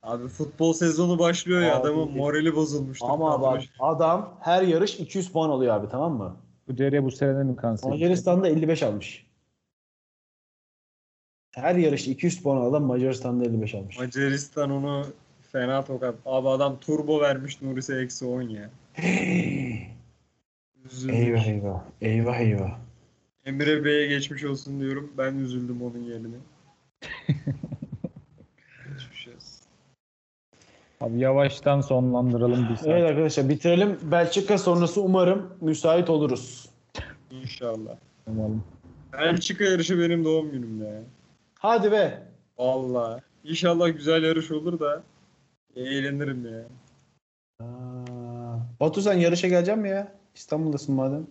Abi futbol sezonu başlıyor ya. Abi. Adamın morali bozulmuştur. Ama bak adam her yarış 200 puan alıyor abi tamam mı? bu deriye bu senenin kanseri. Macaristan'da 55 almış. Her yarış 200 puan alan Macaristan'da 55 almış. Macaristan onu fena tokat. Abi adam turbo vermiş Nuris'e eksi 10 ya. [GASPS] Üzüldüm. eyvah eyvah. Eyvah eyvah. Emre Bey'e geçmiş olsun diyorum. Ben üzüldüm onun yerine. [LAUGHS] Geçmiş olsun. Abi yavaştan sonlandıralım bir saat. Evet arkadaşlar bitirelim. Belçika sonrası umarım müsait oluruz. İnşallah. Umarım. Belçika yarışı benim doğum günüm ya. Hadi be. Valla. İnşallah güzel yarış olur da eğlenirim ya. Aa, Batu sen yarışa gelecek mi ya? İstanbul'dasın madem.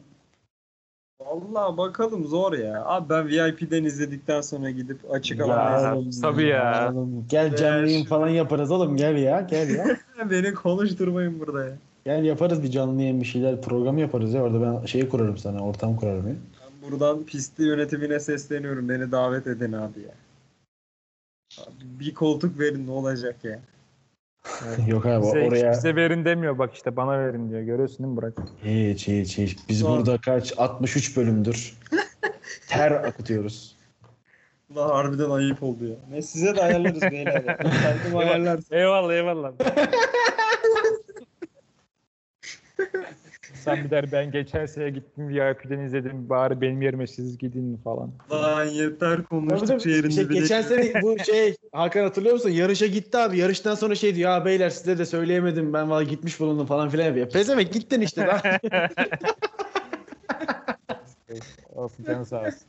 Valla bakalım zor ya. Abi ben VIP'den izledikten sonra gidip açık alana oğlum, tabii ya. oğlum, Gel canlı Ya yayın falan yaparız oğlum gel ya gel ya. [LAUGHS] Beni konuşturmayın burada ya. gel yaparız bir canlı yayın bir şeyler programı yaparız ya orada ben şeyi kurarım sana ortam kurarım ya. Ben buradan pisti yönetimine sesleniyorum. Beni davet edin abi ya. Abi bir koltuk verin ne olacak ya. [LAUGHS] Yok abi Bize, oraya bize verin demiyor bak işte bana verin diyor. Görüyorsun değil mi Burak? hiç hiç hiç. Biz Zor. burada kaç 63 bölümdür ter akıtıyoruz. Allah harbiden ayıp oldu ya. Ne size de ayarlarız beyler. [LAUGHS] Kendim ayarlarsın. Eyvallah eyvallah. [LAUGHS] Sen bir der ben geçen sene gittim VIP'den izledim bari benim yerime siz gidin falan. Lan yeter tabii. yerinde Şey, bile. geçen sene bu şey Hakan hatırlıyor musun? Yarışa gitti abi. Yarıştan sonra şey diyor. Ya beyler size de söyleyemedim. Ben valla gitmiş bulundum falan filan yapıyor. Pezevenk gittin işte lan. [LAUGHS] Olsun canı sağ olsun.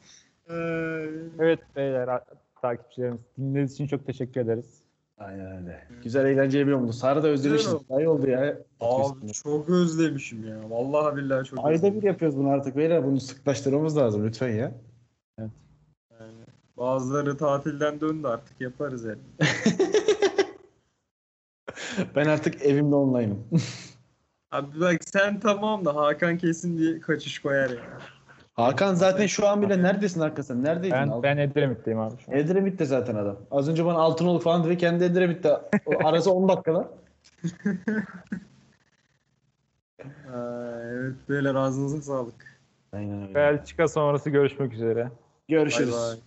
Evet beyler takipçilerimiz dinlediğiniz için çok teşekkür ederiz. Aynen öyle. Güzel eğlenceli bir oldu. Sarı da özlemişiz. Ay oldu ya. Abi çok özlemişim ya. Vallahi billahi çok Ayda özlemişim. bir yapıyoruz bunu artık beyler. Bunu sıklaştırmamız lazım lütfen ya. Yani bazıları tatilden döndü artık yaparız yani. [LAUGHS] Ben artık evimde online'ım. Abi bak sen tamam da Hakan kesin diye kaçış koyar ya. Hakan zaten şu an bile neredesin arkadaşlar? Neredeydin? Ben, Al- ben Edremit'teyim abi şu an. Edremit'te zaten adam. Az önce bana Altınoluk falan dedi. Kendi Edremit'te. O Arası 10 dakikada. [LAUGHS] [LAUGHS] Aa, evet beyler ağzınıza sağlık. Aynen öyle. Belçika sonrası görüşmek üzere. Görüşürüz. Bay bay.